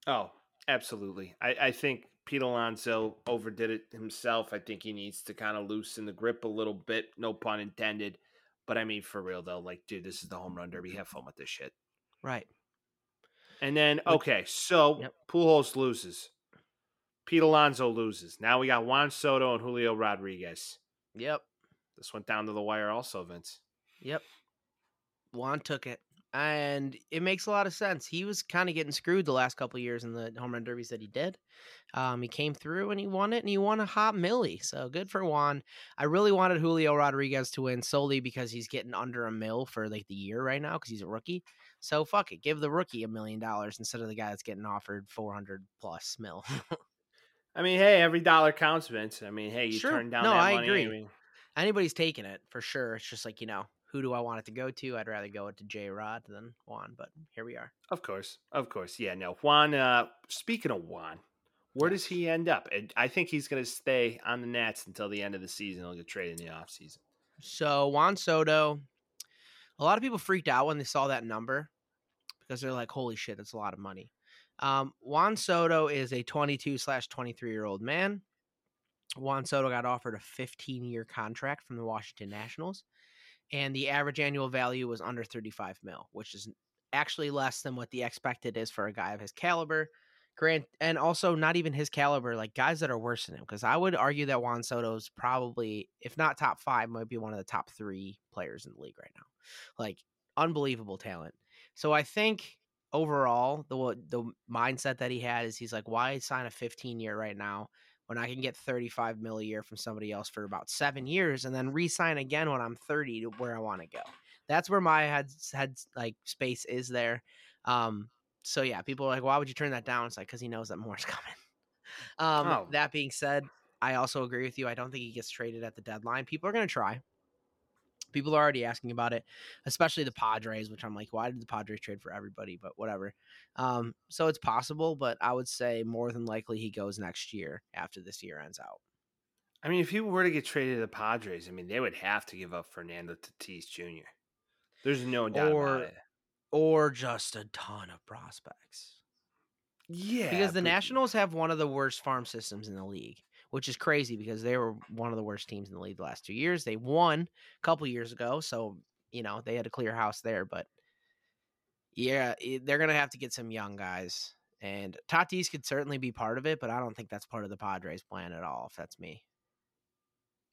Oh, absolutely. I, I think Pete Alonso overdid it himself. I think he needs to kind of loosen the grip a little bit. No pun intended. But I mean, for real though, like, dude, this is the home run derby. Have fun with this shit.
Right.
And then, okay, so
Yep.
Pujols loses. Pete Alonso loses. Now we got Juan Soto and Julio Rodriguez.
Yep.
This went down to the wire, also, Vince.
Yep. Juan took it. And it makes a lot of sense. He was kind of getting screwed the last couple of years in the home run derbies that he did. Um, he came through and he won it, and he won a hot millie. So good for Juan. I really wanted Julio Rodriguez to win solely because he's getting under a mill for like the year right now because he's a rookie. So fuck it, give the rookie a million dollars instead of the guy that's getting offered four hundred plus mil.
I mean, hey, every dollar counts, Vince. I mean, hey, you
Sure.
turn down
No,
that
I
money.
agree.
I mean,
Anybody's taking it for sure. It's just like you know, who do I want it to go to? I'd rather go it to J Rod than Juan, but here we are.
of course, of course, yeah. No, Juan. Uh, speaking of Juan, where does he end up? I think he's going to stay on the Nats until the end of the season. He'll get traded in the offseason.
So Juan Soto, a lot of people freaked out when they saw that number because they're like, "Holy shit, that's a lot of money." Um, Juan Soto is a 22 slash 23 year old man. Juan Soto got offered a 15 year contract from the Washington Nationals, and the average annual value was under 35 mil, which is actually less than what the expected is for a guy of his caliber. Grant, and also not even his caliber, like guys that are worse than him. Because I would argue that Juan Soto's probably, if not top five, might be one of the top three players in the league right now. Like unbelievable talent. So I think overall, the the mindset that he had is he's like, why sign a 15 year right now when I can get 35 mil a year from somebody else for about seven years and then re-sign again when I'm 30 to where I want to go. That's where my head head like space is there. Um, so yeah, people are like, why would you turn that down? It's like because he knows that more's coming. Um,
Oh.
That being said, I also agree with you. I don't think he gets traded at the deadline. People are going to try. People are already asking about it, especially the Padres, which I'm like, why did the Padres trade for everybody? But whatever. Um, so it's possible, but I would say more than likely he goes next year after this year ends out.
I mean, if he were to get traded to the Padres, I mean, they would have to give up Fernando Tatis Jr. There's no doubt
Or-
about it.
Or just a ton of prospects.
Yeah,
because the
but-
Nationals have one of the worst farm systems in the league, which is crazy because they were one of the worst teams in the league the last two years. They won a couple years ago, so you know they had a clear house there. But yeah, eh, they're gonna have to get some young guys, and Tatis could certainly be part of it, but I don't think that's part of the Padres' plan at all. If that's me,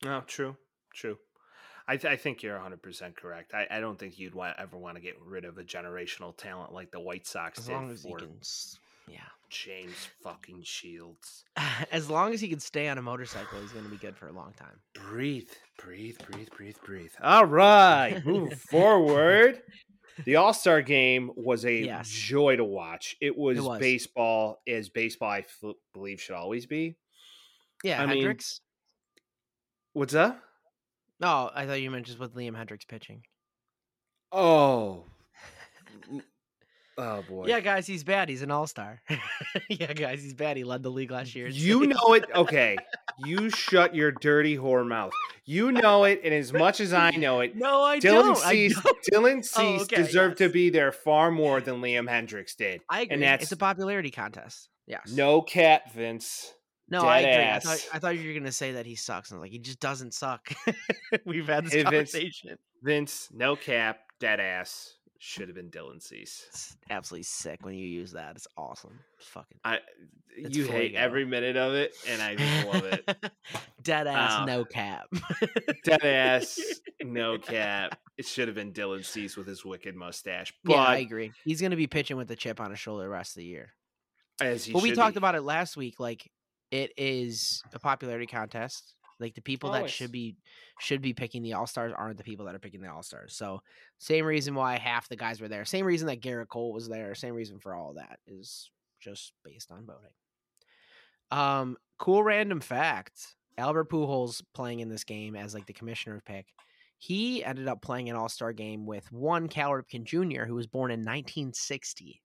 No, true, true. I, th- I think you're 100 percent correct. I, I don't think you'd want, ever want to get rid of a generational talent like the White Sox
as
did
long as
for
can, s- yeah,
James fucking Shields.
as long as he can stay on a motorcycle, he's gonna be good for a long time.
Breathe, breathe, breathe, breathe, breathe. All right, move forward. The All Star game was a
Yes.
joy to watch. It was,
was.
baseball, as baseball I f- believe should always be.
Yeah,
I mean-
Hendriks.
What's that?
No, I thought you meant just with Liam Hendriks pitching.
Oh, oh boy.
Yeah, guys, he's bad. He's an all star. yeah, guys, he's bad. He led the league last year.
You know it. Okay. You shut your dirty whore mouth. You know it, and as much as I know it,
No, I
Dylan
don't. I,
Cease,
don't.
Dylan oh, Cease
okay,
deserved to be there far more than Liam Hendriks did.
I agree.
that's-
It's a popularity contest. Yes.
No cat, Vince.
no, I
dead
agree. I thought, I thought you were gonna say that he sucks. And I like, he just doesn't suck. We've had this
Hey, Vince.
conversation.
Vince, no cap, dead ass. Should have been Dylan Cease.
It's absolutely sick when you use that. It's awesome. It's fucking
I,
It's
you hate every minute of it, and I love it.
Dead ass,
Uh,
no cap.
Dead ass, no cap. It should have been Dylan Cease with his wicked mustache. But
yeah, I agree. He's gonna be pitching with the chip on his shoulder the rest of the year.
as he
but we talked
be.
about it last week. Like it is a popularity contest. Like the people that should be should be picking the all stars aren't the people that are picking the all stars. So same reason why half the guys were there. Same reason that Gerrit Cole was there. Same reason for all that is just based on voting. Um, cool random fact. Albert Pujols playing in this game as like the commissioner pick. He ended up playing an All Star game with one Cal Ripken Jr., who was born in 1960.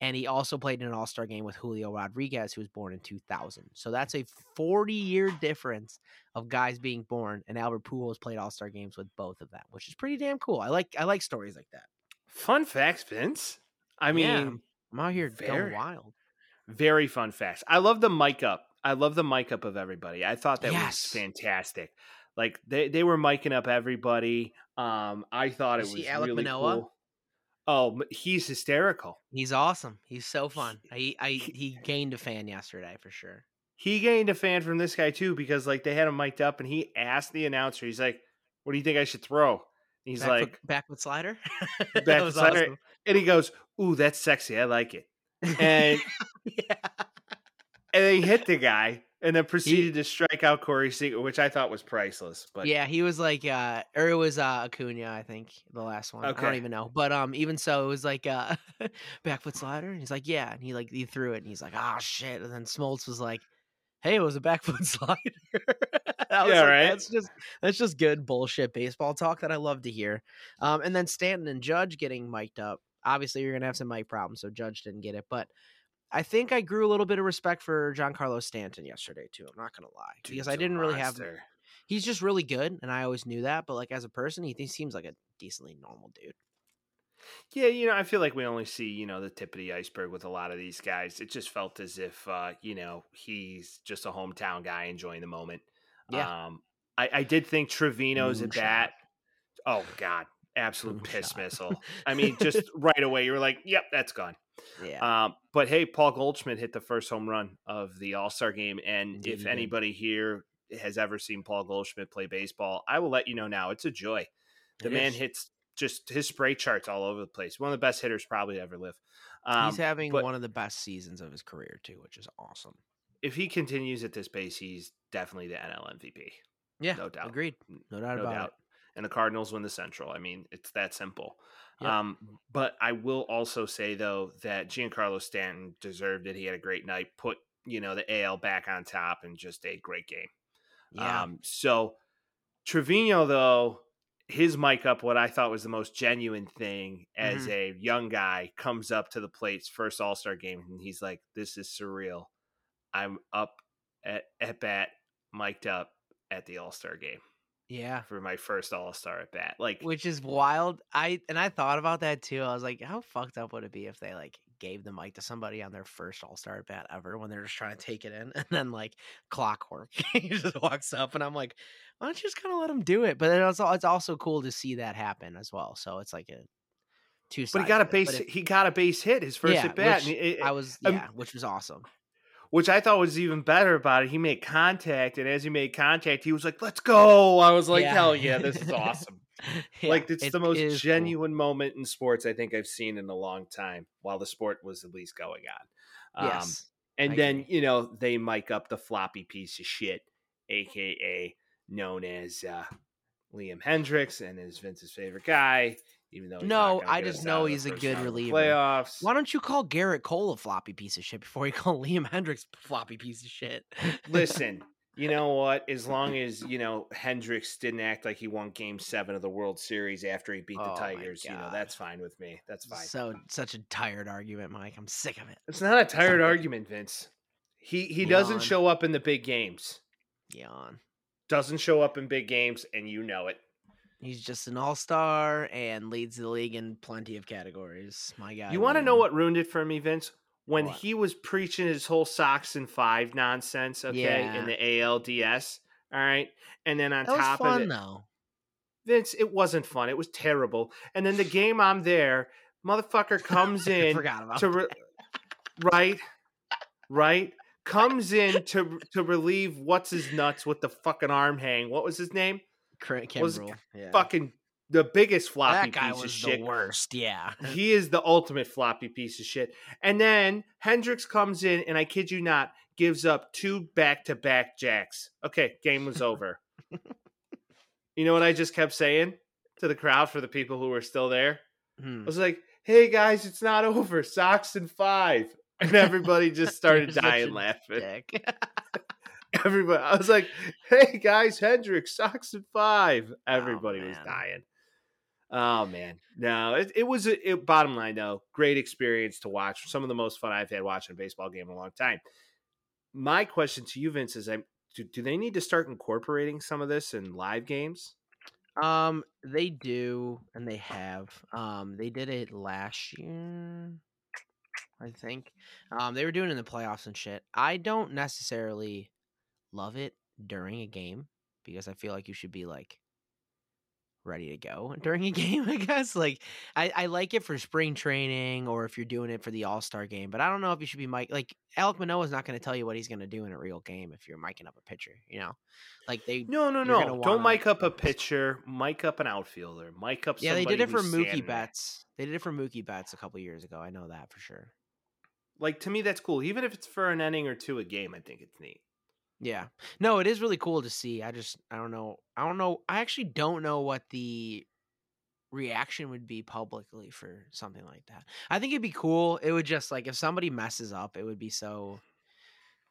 And he also played in an All Star game with Julio Rodriguez, who was born in 2000. So that's a 40 year difference of guys being born. And Albert Pujols played All Star games with both of them, which is pretty damn cool. I like I like stories like that.
Fun facts, Vince. I mean,
Yeah, I'm out here
very-
going wild.
very fun facts. I love the mic up. I love the mic up of everybody. I thought that
Yes.
was fantastic. Like they, they were miking up everybody. Um, I thought it was
Alek
really
Manoah?
cool. Oh, he's hysterical.
He's awesome. He's so fun. I, I he gained a fan yesterday for sure.
He gained a fan from this guy too because like they had him mic'd up and he asked the announcer. He's like, "What do you think I should throw?" He's
Back
like,
foot, backward slider.
Back
That
foot
was
slider.
awesome.
and he goes, "Ooh, that's sexy. I like it." And
yeah.
and then he hit the guy and then proceeded to strike out Corey Seager, which I thought was priceless. But
yeah, he was like, uh, or it was uh, Acuna, I think, the last one. I don't even know, but um, even so, it was like uh, back foot slider, and he's like, yeah, and he like he threw it, and he's like, ah, shit, and then Smoltz was like, hey, it was a back foot slider.
Yeah,
like,
right?
That's just that's just good bullshit baseball talk that I love to hear. Um, and then Stanton and Judge getting mic'd up. Obviously, you're gonna have some mic problems, so Judge didn't get it, but. I think I grew a little bit of respect for Giancarlo Stanton yesterday too. I'm not gonna lie because I didn't really have
monster.
he's just really good, and I always knew that. But like as a person, he, seems like a decently normal dude.
Yeah, you know, I feel like we only see, you know, the tip of the iceberg with a lot of these guys. It just felt as if, uh, you know, he's just a hometown guy enjoying the moment.
Yeah.
Um, I, I did think Trevino's at bat. Oh God, absolute piss
Moonshot.
missile. I mean, just right away, you were like, "Yep, that's gone."
Yeah,
Um, but hey, Paul Goldschmidt hit the first home run of the All Star game, and
Indeed
if anybody here has ever seen Paul Goldschmidt play baseball, I will let you know now. It's a joy. The
It
man
is.
hits just his spray charts all over the place. One of the best hitters probably to ever live. Um,
he's having one of the best seasons of his career too, which is awesome.
if he continues at this pace, he's definitely the NL MVP,
Yeah,
No doubt.
Agreed. No doubt
no
about
doubt. And the Cardinals win the Central. I mean, it's that simple.
Yep.
Um, but I will also say though that Giancarlo Stanton deserved it. He had a great night. Put you know the AL back on top and just a great game.
Yeah,
Um, so Trevino, though, his mic up, what I thought was the most genuine thing as
Mm-hmm.
a young guy comes up to the plate's first All Star game, and he's like, "This is surreal. I'm up at at bat, mic'd up at the All Star game
yeah.
for my first All Star at bat." Like,
Which is wild. I and I thought about that too. I was like, how fucked up would it be if they like gave the mic to somebody on their first All Star at bat ever when they're just trying to take it in, and then like clockwork, he just walks up, and I'm like, why don't you just kind of let him do it? But it's it's also cool to see that happen as well. So it's like a two.
but he got a base. he got a base hit his first
Yeah,
at bat, and it-
I was
um,
yeah, which was awesome.
Which I thought was even better about it. He made contact, and as he made contact, he was like, "Let's go!" I was like,
Yeah.
"Hell yeah, this is awesome!"
Yeah,
like it's
it
the most
is cool.
genuine moment in sports I think I've seen in a long time, while the sport was at least going on. Um,
Yes,
and
I
then
agree.
you know they mic up the floppy piece of shit, aka known as uh, Liam Hendriks, and is Vince's favorite guy. Even though he's
No, I just know
out of the
he's a good
round of the
reliever.
Playoffs.
Why don't you call Gerrit Cole a floppy piece of shit before you call Liam Hendriks a floppy piece of shit?
Listen, you know what? As long as you know Hendriks didn't act like he won Game Seven of the World Series after he beat
Oh
the Tigers, you know that's fine with me. That's fine.
So such a tired argument, Mike. I'm sick of it.
it's not a tired argument, Vince. He he doesn't show up in the big games.
Yawn.
Doesn't show up in big games, and you know it.
He's just an all star and leads the league in plenty of categories. My God.
you want to know what ruined it for me, Vince? When
What?
he was preaching his whole Sox and five nonsense, okay,
Yeah.
in the ALDS, all right, and then on
That was
top
fun
of it,
though.
Vince, it wasn't fun. It was terrible. And then the game I'm there, motherfucker comes
I
in
forgot about
to re- right, right, comes in to to relieve what's his nuts with the fucking arm hang. What was his name?
Cra-
was.
Yeah.
Fucking the biggest floppy
that guy
piece
was
of shit.
worst. Yeah.
He is the ultimate floppy piece of shit. And then Hendriks comes in, and I kid you not, gives up two back to back jacks. Okay, game was over. you know what I just kept saying to the crowd for the people who were still there?
Hmm.
I was like, hey guys, it's not over. Sox and five. And everybody just started dying laughing. Everybody, I was like, "Hey guys, Hendriks, Sox at five. Everybody was dying. Oh man, no, it, it was a it, bottom line though. Great experience to watch. Some of the most fun I've had watching a baseball game in a long time. My question to you, Vince, is: I do, do they need to start incorporating some of this in live games?
Um, they do, and they have. Um, they did it last year, I think. Um, they were doing it in the playoffs and shit. I don't necessarily love it during a game because I feel like you should be like ready to go during a game. I guess like I, I like it for spring training or if you're doing it for the All Star game, but I don't know if you should be mic like Alek Manoah is not going to tell you what he's going to do in a real game if you're miking up a pitcher. You know, like they
No, no, no.
gonna
Don't
wanna-
mic up a pitcher. Mic up an outfielder. Mic up.
yeah they did it for Mookie
standing.
Betts. They did it for Mookie Betts a couple years ago. I know that for sure.
Like to me, that's cool. Even if it's for an inning or two a game, I think it's neat.
Yeah. No, it is really cool to see. I just I don't know. I don't know. I actually don't know what the reaction would be publicly for something like that. I think it'd be cool. It would just like if somebody messes up, it would be so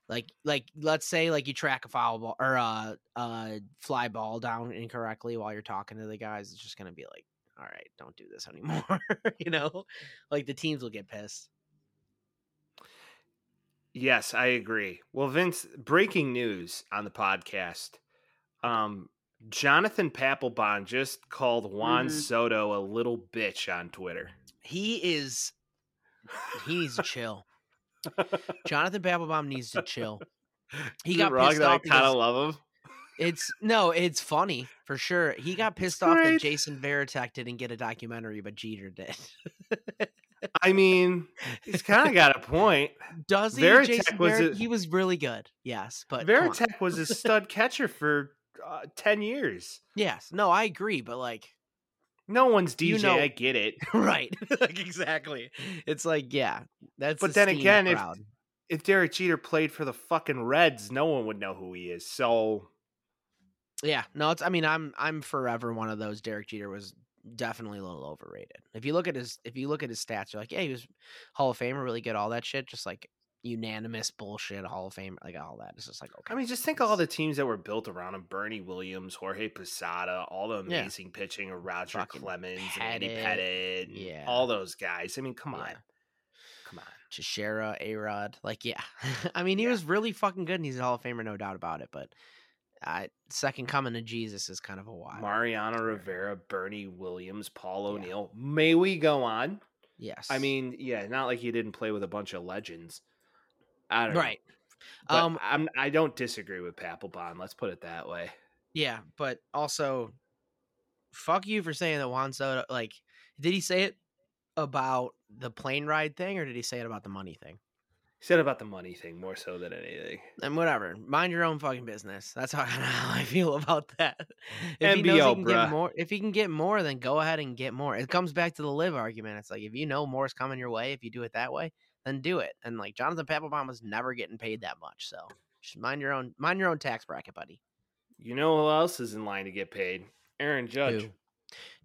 like like let's say like you track a foul ball or a uh fly ball down incorrectly while you're talking to the guys, it's just gonna be like, all right, don't do this anymore. you know? Like the teams will get pissed.
Yes, I agree. Well, Vince, breaking news on the podcast. Um, Jonathan Papelbon just called Juan
Mhm.
Soto a little bitch on Twitter.
He is he needs to chill. Jonathan Papelbon needs to chill. He got
wrong
pissed
that
off
I kind of love him.
It's no, it's funny for sure. He got pissed off that. Jason Varitek didn't get a documentary, but Jeter did.
I mean, he's kind of got a point.
Does he?
Varitek
Jason
was
Ver-
a-
he was really good. Yes, but.
Varitek was a stud catcher for uh, 10 years.
Yes, no, I agree, but like,
No one's DJ.
You know-
I get it.
right? like exactly. It's like, yeah, that's.
But then again, if- If Derek Jeter played for the fucking Reds, no one would know who he is. So
Yeah, no, it's. I mean, I'm I'm forever one of those. Derek Jeter was definitely a little overrated. If you look at his, if you look at his stats, you're like, yeah, he was Hall of Famer, really good, all that shit. Just like unanimous bullshit, Hall of Fame, like all that. It's just like, okay.
I mean, just think of all the teams that were built around him: Bernie Williams, Jorge Posada, all the
Yeah.
amazing pitching of Roger
Fucking
Clemens, and Andy Pettitte. Pettitte,
Yeah.
all those guys. I mean, come on,
Yeah.
come on.
Chishera, A Rod, like yeah. I mean, he
Yeah.
was really fucking good, and he's a Hall of Famer, no doubt about it. But uh, second coming to Jesus is kind of a wild.
Mariano Rivera, Bernie Williams, Paul
Yeah.
O'Neill. May we go on?
yes,
I mean, yeah, not like he didn't play with a bunch of legends. I don't
right.
know.
Um,
I'm I don't disagree with Papelbon. Let's put it that way.
Yeah, but also, fuck you for saying that Juan Soto. Like, did he say it about the plane ride thing, or did he say it about the money thing?
He said about the money thing more so than anything.
And whatever, mind your own fucking business. That's how, how I feel about that. If he knows he can
bruh.
get more, if he can get more, then go ahead and get more. It comes back to the LIV argument. It's like if you know more's coming your way, if you do it that way, then do it. And like Jonathan Papelbon was never getting paid that much, so just mind your own, mind your own tax bracket, buddy.
You know who else is in line to get paid? Aaron Judge.
Who?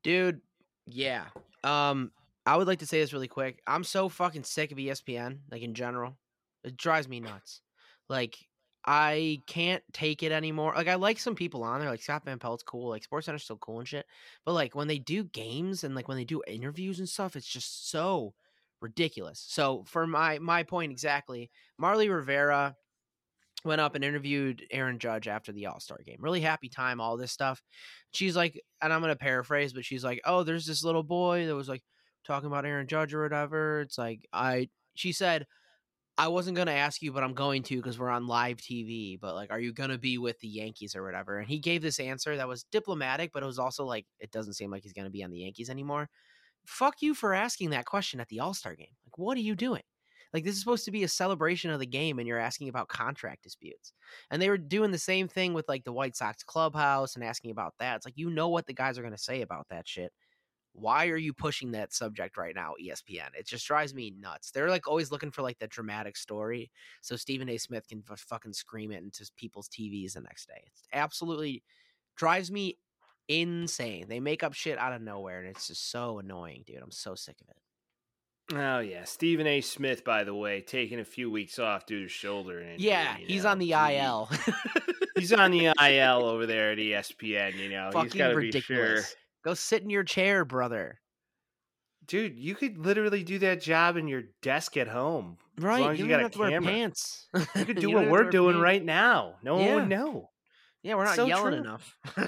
Dude, yeah. Um, I would like to say this really quick. I'm so fucking sick of ESPN, like in general. It drives me nuts. Like, I can't take it anymore. Like, I like some people on there, like Scott Van Pelt's cool, like SportsCenter's still cool and shit. But like when they do games and like when they do interviews and stuff, it's just so ridiculous. So for my my point exactly, Marly Rivera went up and interviewed Aaron Judge after the All Star game. Really happy time, all this stuff. She's like, and I'm gonna paraphrase, but she's like, oh, there's this little boy that was like talking about Aaron Judge or whatever. It's like I, she said. I wasn't gonna ask you, but I'm going to because we're on live TV. But like, are you gonna be with the Yankees or whatever? And he gave this answer that was diplomatic, but it was also like, it doesn't seem like he's gonna be on the Yankees anymore. Fuck you for asking that question at the All Star game. Like, what are you doing? Like, this is supposed to be a celebration of the game, and you're asking about contract disputes. And they were doing the same thing with like the White Sox clubhouse and asking about that. It's like you know what the guys are gonna say about that shit. Why are you pushing that subject right now, ESPN? It just drives me nuts. They're like always looking for like the dramatic story so Stephen A. Smith can f- fucking scream it into people's TVs the next day. It's absolutely drives me insane. They make up shit out of nowhere and it's just so annoying, dude. I'm so sick of it.
Oh yeah, Stephen A. Smith, by the way, taking a few weeks off due to shoulder injury.
Yeah, he's
know.
on the
He-
IL.
He's on the IL over there at ESPN. You know, he's got to be sure.
Go sit in your chair, brother.
Dude, you could literally do that job in your desk at home.
Right? you
you
don't
got a
have to wear
camera.
pants.
You could do
don't
what we're doing
pants.
right now. No one
Yeah.
would know.
Yeah, we're not
So
yelling
true.
enough.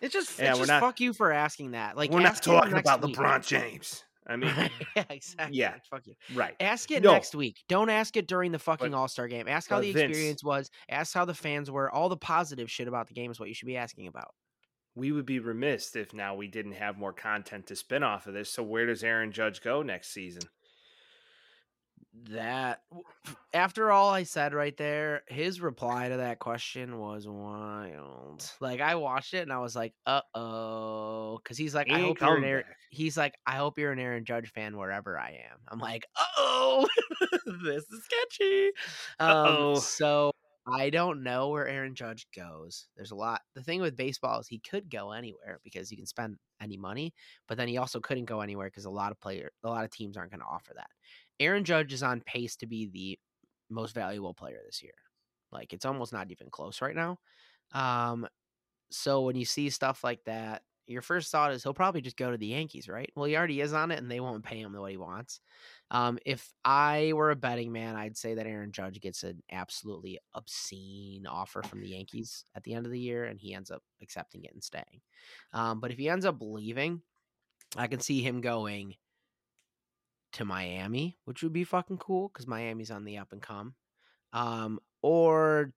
it's just,
Yeah,
it's
we're
just
not-
fuck you for asking that. Like,
we're not talking about
week.
LeBron James. I mean,
yeah, exactly.
Yeah.
like, fuck you.
right.
Ask it
No.
next week. Don't ask it during the fucking All Star game. Ask how
but
the
Vince-
experience was. Ask how the fans were. All the positive shit about the game is what you should be asking about.
We would be remiss if now we didn't have more content to spin off of this. So where does Aaron Judge go next season?
That after all I said right there, his reply to that question was wild. Like I watched it and I was like, "Uh oh," because he's like,
He
"I hope you're an Aaron."
back.
He's like, "I hope you're an Aaron Judge fan wherever I am." I'm like, "Uh oh, this is sketchy." Um,
Uh-oh.
so I don't know where Aaron Judge goes. There's a lot. The thing with baseball is he could go anywhere because you can spend any money, but then he also couldn't go anywhere because a lot of player, a lot of teams aren't going to offer that. Aaron Judge is on pace to be the most valuable player this year. Like it's almost not even close right now. Um, so when you see stuff like that, your first thought is he'll probably just go to the Yankees, right? Well, he already is on it, and they won't pay him what he wants. Um, if I were a betting man, I'd say that Aaron Judge gets an absolutely obscene offer from the Yankees at the end of the year, and he ends up accepting it and staying. Um, but if he ends up leaving, I can see him going to Miami, which would be fucking cool because Miami's on the up and come. Um, or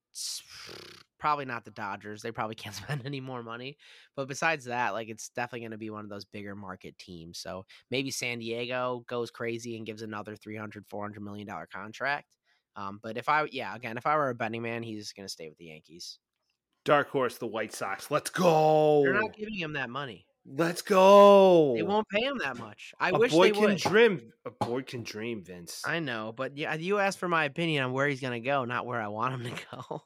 probably not the Dodgers. They probably can't spend any more money. But besides that, like it's definitely going to be one of those bigger market teams. So maybe San Diego goes crazy and gives another 300, 400 million dollar contract. Um, but if I, yeah, again, if I were a betting man, he's going to stay with the Yankees.
Dark horse, the White Sox. Let's go.
They're not giving him that money.
Let's go.
They won't pay him that much. I
a
wish
boy
they
can
would.
dream. A boy can dream, Vince.
I know, but yeah, you asked for my opinion on where he's gonna go, not where I want him to go.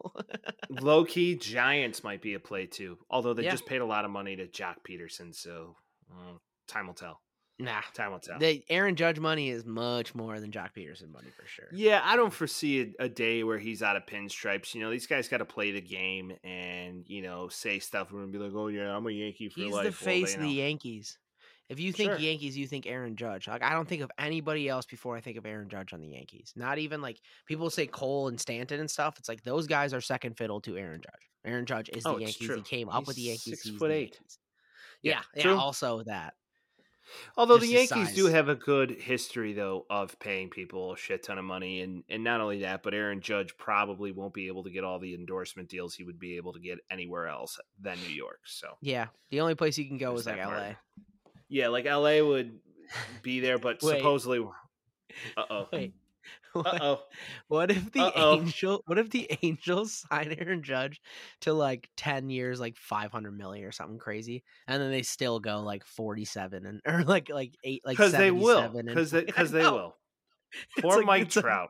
Low key, Giants might be a play too. Although they
Yeah.
just paid a lot of money to Joc Pederson, so uh, time will tell.
Nah,
Time will tell.
the Aaron Judge money is much more than Joc Pederson money for sure.
Yeah, I don't foresee a, a day where he's out of pinstripes. You know, these guys got to play the game and you know say stuff and be like, "Oh yeah, I'm a Yankee for
he's
life."
the face
they
of the. Yankees. If you think
Sure.
Yankees, you think Aaron Judge. Like I don't think of anybody else before I think of Aaron Judge on the Yankees. Not even like people say Cole and Stanton and stuff. It's like those guys are second fiddle to Aaron Judge. Aaron Judge is
Oh,
the
it's
Yankees. He came up with the Yankees.
six
he's
foot eight.
Yankees. Yeah,
Yeah,
yeah. Also that.
Although the
just
Yankees do have a good history though of paying people a shit ton of money, and and not only that, but Aaron Judge probably won't be able to get all the endorsement deals he would be able to get anywhere else than New York. So
Yeah, the only place he can go
There's
is like
part.
L.A.
yeah, like LA would be there, but supposedly, uh oh,
Wait,
oh,
what if the
Uh-oh.
angel? What if the Angels sign Aaron Judge to like ten years, like five hundred million or something crazy, and then they still go like forty-seven and or like like eight, like
because they will, because they because they will. Poor
like-
Mike Trout.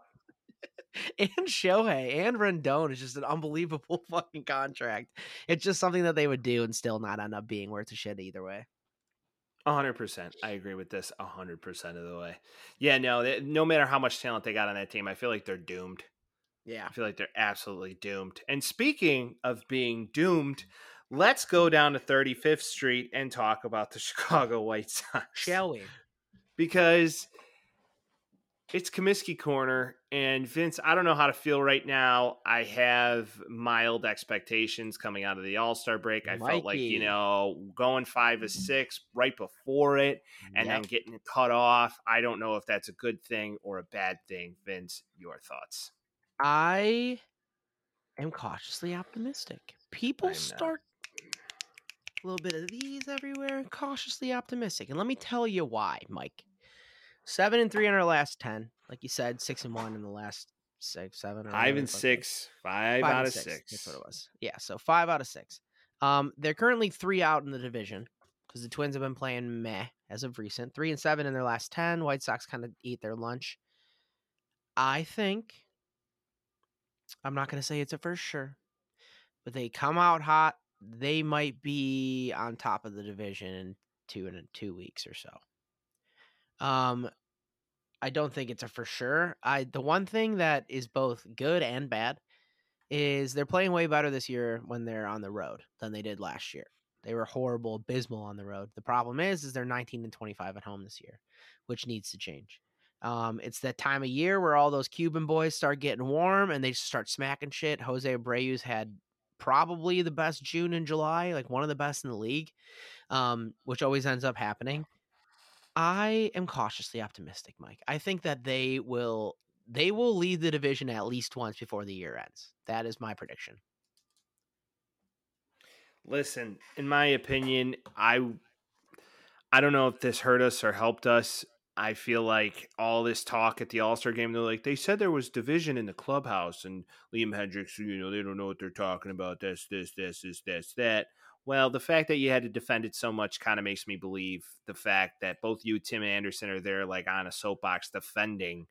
and Shohei and Rendon is just an unbelievable fucking contract. It's just something that they would do and still not end up being worth a shit either way.
A hundred percent. I agree with this a hundred percent of the way. Yeah, no, they, no matter how much talent they got on that team, I feel like they're doomed.
Yeah.
I feel like they're absolutely doomed. And speaking of being doomed, let's go mm-hmm. down to 35th Street and talk about the Chicago White Sox.
Shall we?
Because it's Comiskey Corner, and Vince, I don't know how to feel right now. I have mild expectations coming out of the All Star break. I felt like, you know, going five to mm. six right before it and then getting cut off. I don't know if that's a good thing or a bad thing. Vince, your thoughts?
I am cautiously optimistic. People start a little bit of these everywhere, cautiously optimistic. And let me tell you why, Mike. Seven and three in our last ten, like you said, six and one in the last six, seven, or
Five and six, five,
Five
out of six.
That's what it was. Yeah, so five out of six. Um, they're currently three out in the division because the Twins have been playing meh as of recent. Three and seven in their last ten. White Sox kind of eat their lunch. I think I'm not going to say it's a for sure, but they come out hot. They might be on top of the division in two in two weeks or so. Um, I don't think it's a for sure. I the one thing that is both good and bad is they're playing way better this year when they're on the road than they did last year. They were horrible, abysmal on the road. The problem is, is they're 19 and 25 at home this year, which needs to change. Um, it's that time of year where all those Cuban boys start getting warm and they start smacking shit. Jose Abreu's had probably the best June and July, like one of the best in the league, um, which always ends up happening. I am cautiously optimistic, Mike. I think that they will they will lead the division at least once before the year ends. That is my prediction.
Listen, in my opinion, I I don't know if this hurt us or helped us. I feel like all this talk at the All Star game, they're like, they said there was division in the clubhouse, and Liam Hendriks, you know, they don't know what they're talking about. This, this, this, this, this, that. Well, the fact that you had to defend it so much kind of makes me believe the fact that both you, Tim Anderson, are there like on a soapbox defending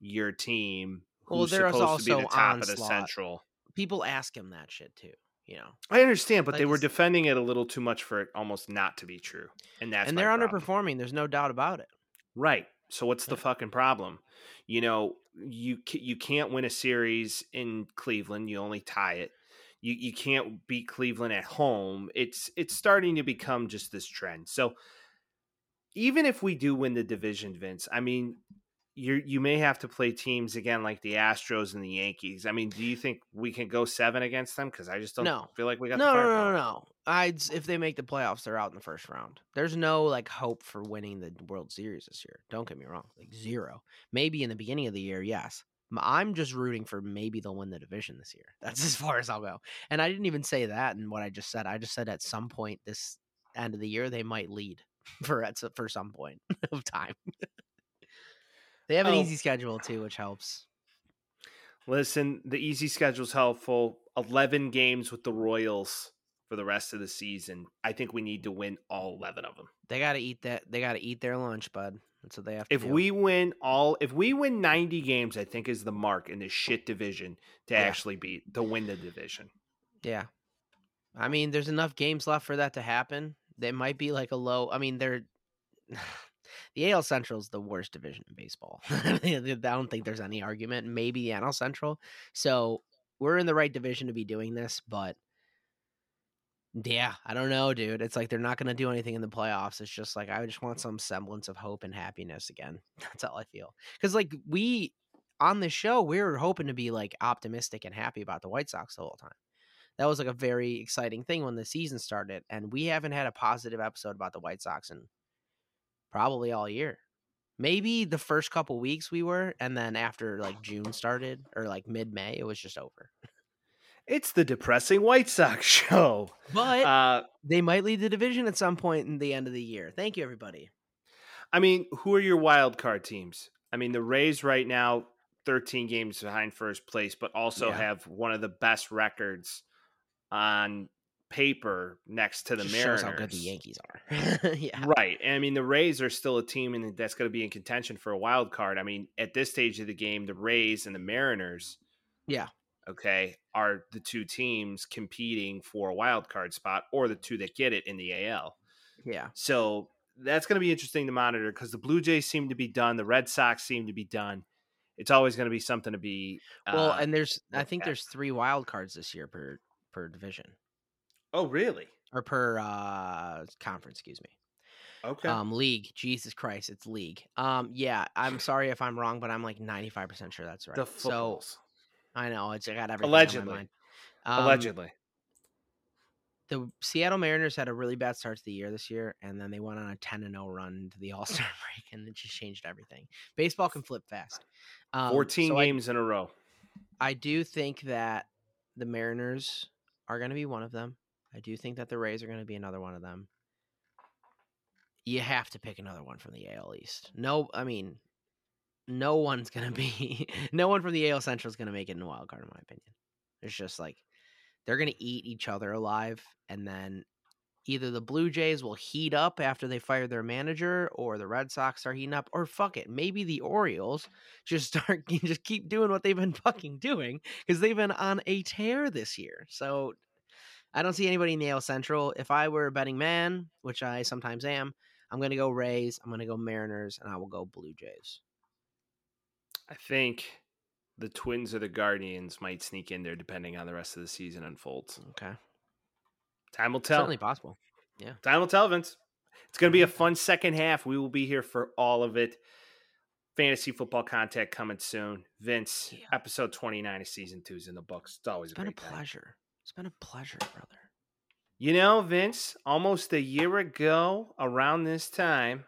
your team.
Well, there's
supposed
also
to be the top of the central.
People ask him that shit too, you know.
I understand, but
Like
they were defending it a little too much for it almost not to be true, and that's
and they're
problem.
underperforming. There's no doubt about it.
Right. So what's the
Yeah.
fucking problem? You know, you you can't win a series in Cleveland. You only tie it. You you can't beat Cleveland at home. It's it's starting to become just this trend. So even if we do win the division, Vince, I mean, you you may have to play teams again like the Astros and the Yankees. I mean, do you think we can go seven against them? Because I just don't
No.
feel like we got
No, no, no, no, no. I'd if they make the playoffs, they're out in the first round. There's no like hope for winning the World Series this year. Don't get me wrong, like zero. Maybe in the beginning of the year, yes. I'm just rooting for maybe they'll win the division this year. That's as far as I'll go. And I didn't even say that in what I just said. I just said at some point this end of the year they might lead for at for some point of time. they have an
Oh.
easy schedule too, which helps.
Listen, the easy schedule's helpful. 11 games with the Royals for the rest of the season. I think we need to win all 11 of them.
They got to eat that. They got to eat their lunch, bud. That's what they have to
If we win all if we win 90 games, I think is the mark in this shit division to
Yeah.
actually beat to win the division.
Yeah. I mean, there's enough games left for that to happen. They might be like a low. I mean, they're the AL Central is the worst division in baseball. I don't think there's any argument. Maybe the NL Central. So we're in the right division to be doing this, but yeah, I don't know, dude. It's like they're not going to do anything in the playoffs. It's just like I just want some semblance of hope and happiness again. That's all I feel. Because like we on this show, we were hoping to be like optimistic and happy about the White Sox the whole time that was like a very exciting thing when the season started and we haven't had a positive episode about the white sox in probably all year maybe the first couple weeks we were and then after like june started or like mid-may it was just over
It's the depressing White Sox show.
but
Uh
they might lead the division at some point in the end of the year thank you everybody
I mean, who are your wild card teams? I mean, the Rays right now 13 games behind first place, but also
Yeah.
have one of the best records on paper next to the
Just
Mariners.
shows how good the yankees are yeah
Right. And I mean, the Rays are still a team and that's going to be in contention for a wild card. I mean, at this stage of the game, the Rays and the Mariners,
yeah
okay, are the two teams competing for a wild card spot or the two that get it in the AL.
yeah
So that's going to be interesting to monitor because the Blue Jays seem to be done. The Red Sox seem to be done. It's always going to be something to be.
well
uh,
and there's i think
at.
there's three wild cards this year per per division
oh, really?
or per uh conference excuse me
Okay.
Um, league. Jesus Christ, it's league. Um, yeah, I'm sorry if I'm wrong, but I'm like 95% sure that's right.
the
so
footballs.
I know it's I got everything.
Allegedly.
On my mind. Um,
Allegedly.
the Seattle Mariners had a really bad start to the year this year, and then they went on a 10 and 0 run to the All Star break, and it just changed everything. Baseball can flip fast. Um,
14
so I-
games in a row.
I do think that the Mariners are going to be one of them. I do think that the Rays are going to be another one of them. You have to pick another one from the AL East. No, I mean, no one's to be, no one from the AL Central is to make it in the wild card, in my opinion. It's just like they're to eat each other alive, and then either the Blue Jays will heat up after they fire their manager, or the Red Sox are heating up, or fuck it, maybe the Orioles just start just keep doing what they've been fucking doing because they've been on a tear this year. So I don't see anybody in the AL Central. If I were a betting man, which I sometimes am, I'm gonna go Rays. I'm gonna go Mariners, and I will go Blue Jays.
I think the Twins or the Guardians might sneak in there depending on the rest of the season unfolds.
Okay,
Time will tell.
certainly possible. Yeah.
Time will tell, Vince. It's going to be a mm-hmm. fun second half. We will be here for all of it. Fantasy football content coming soon. Vince,
Yeah.
episode 29 of season two is in the books. It's always
It's
a
been a
great time.
pleasure. It's been a pleasure, brother.
You know, Vince, almost a year ago, around this time,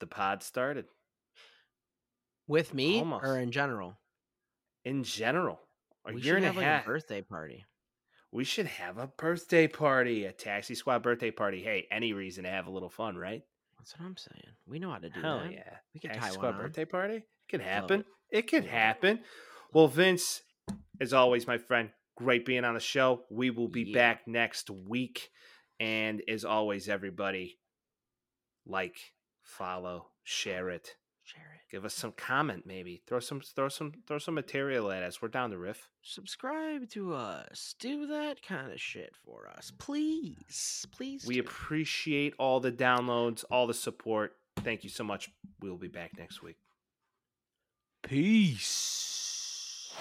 the pod started
With me
Almost.
or in general?
in general. A
we
year and a
have like
half.
a birthday party.
we should have a birthday party, a taxi squad birthday party. Hey, any reason to have a little fun, right?
That's what I'm saying. We know how to do
Hell
that.
yeah.
We could
Taxi
tie
squad
on.
birthday party? It can happen.
it.
It can happen. Well, Vince, as always, my friend, great being on the show. We will be
Yeah.
back next week. And as always, everybody, like, follow.
Share it.
Give us some comment, maybe. Throw some throw some throw some material at us. We're down to riff.
Subscribe to us. Do that kind of shit for us, please. Please.
We
do.
appreciate all the downloads, all the support. Thank you so much. We'll be back next week.
Peace.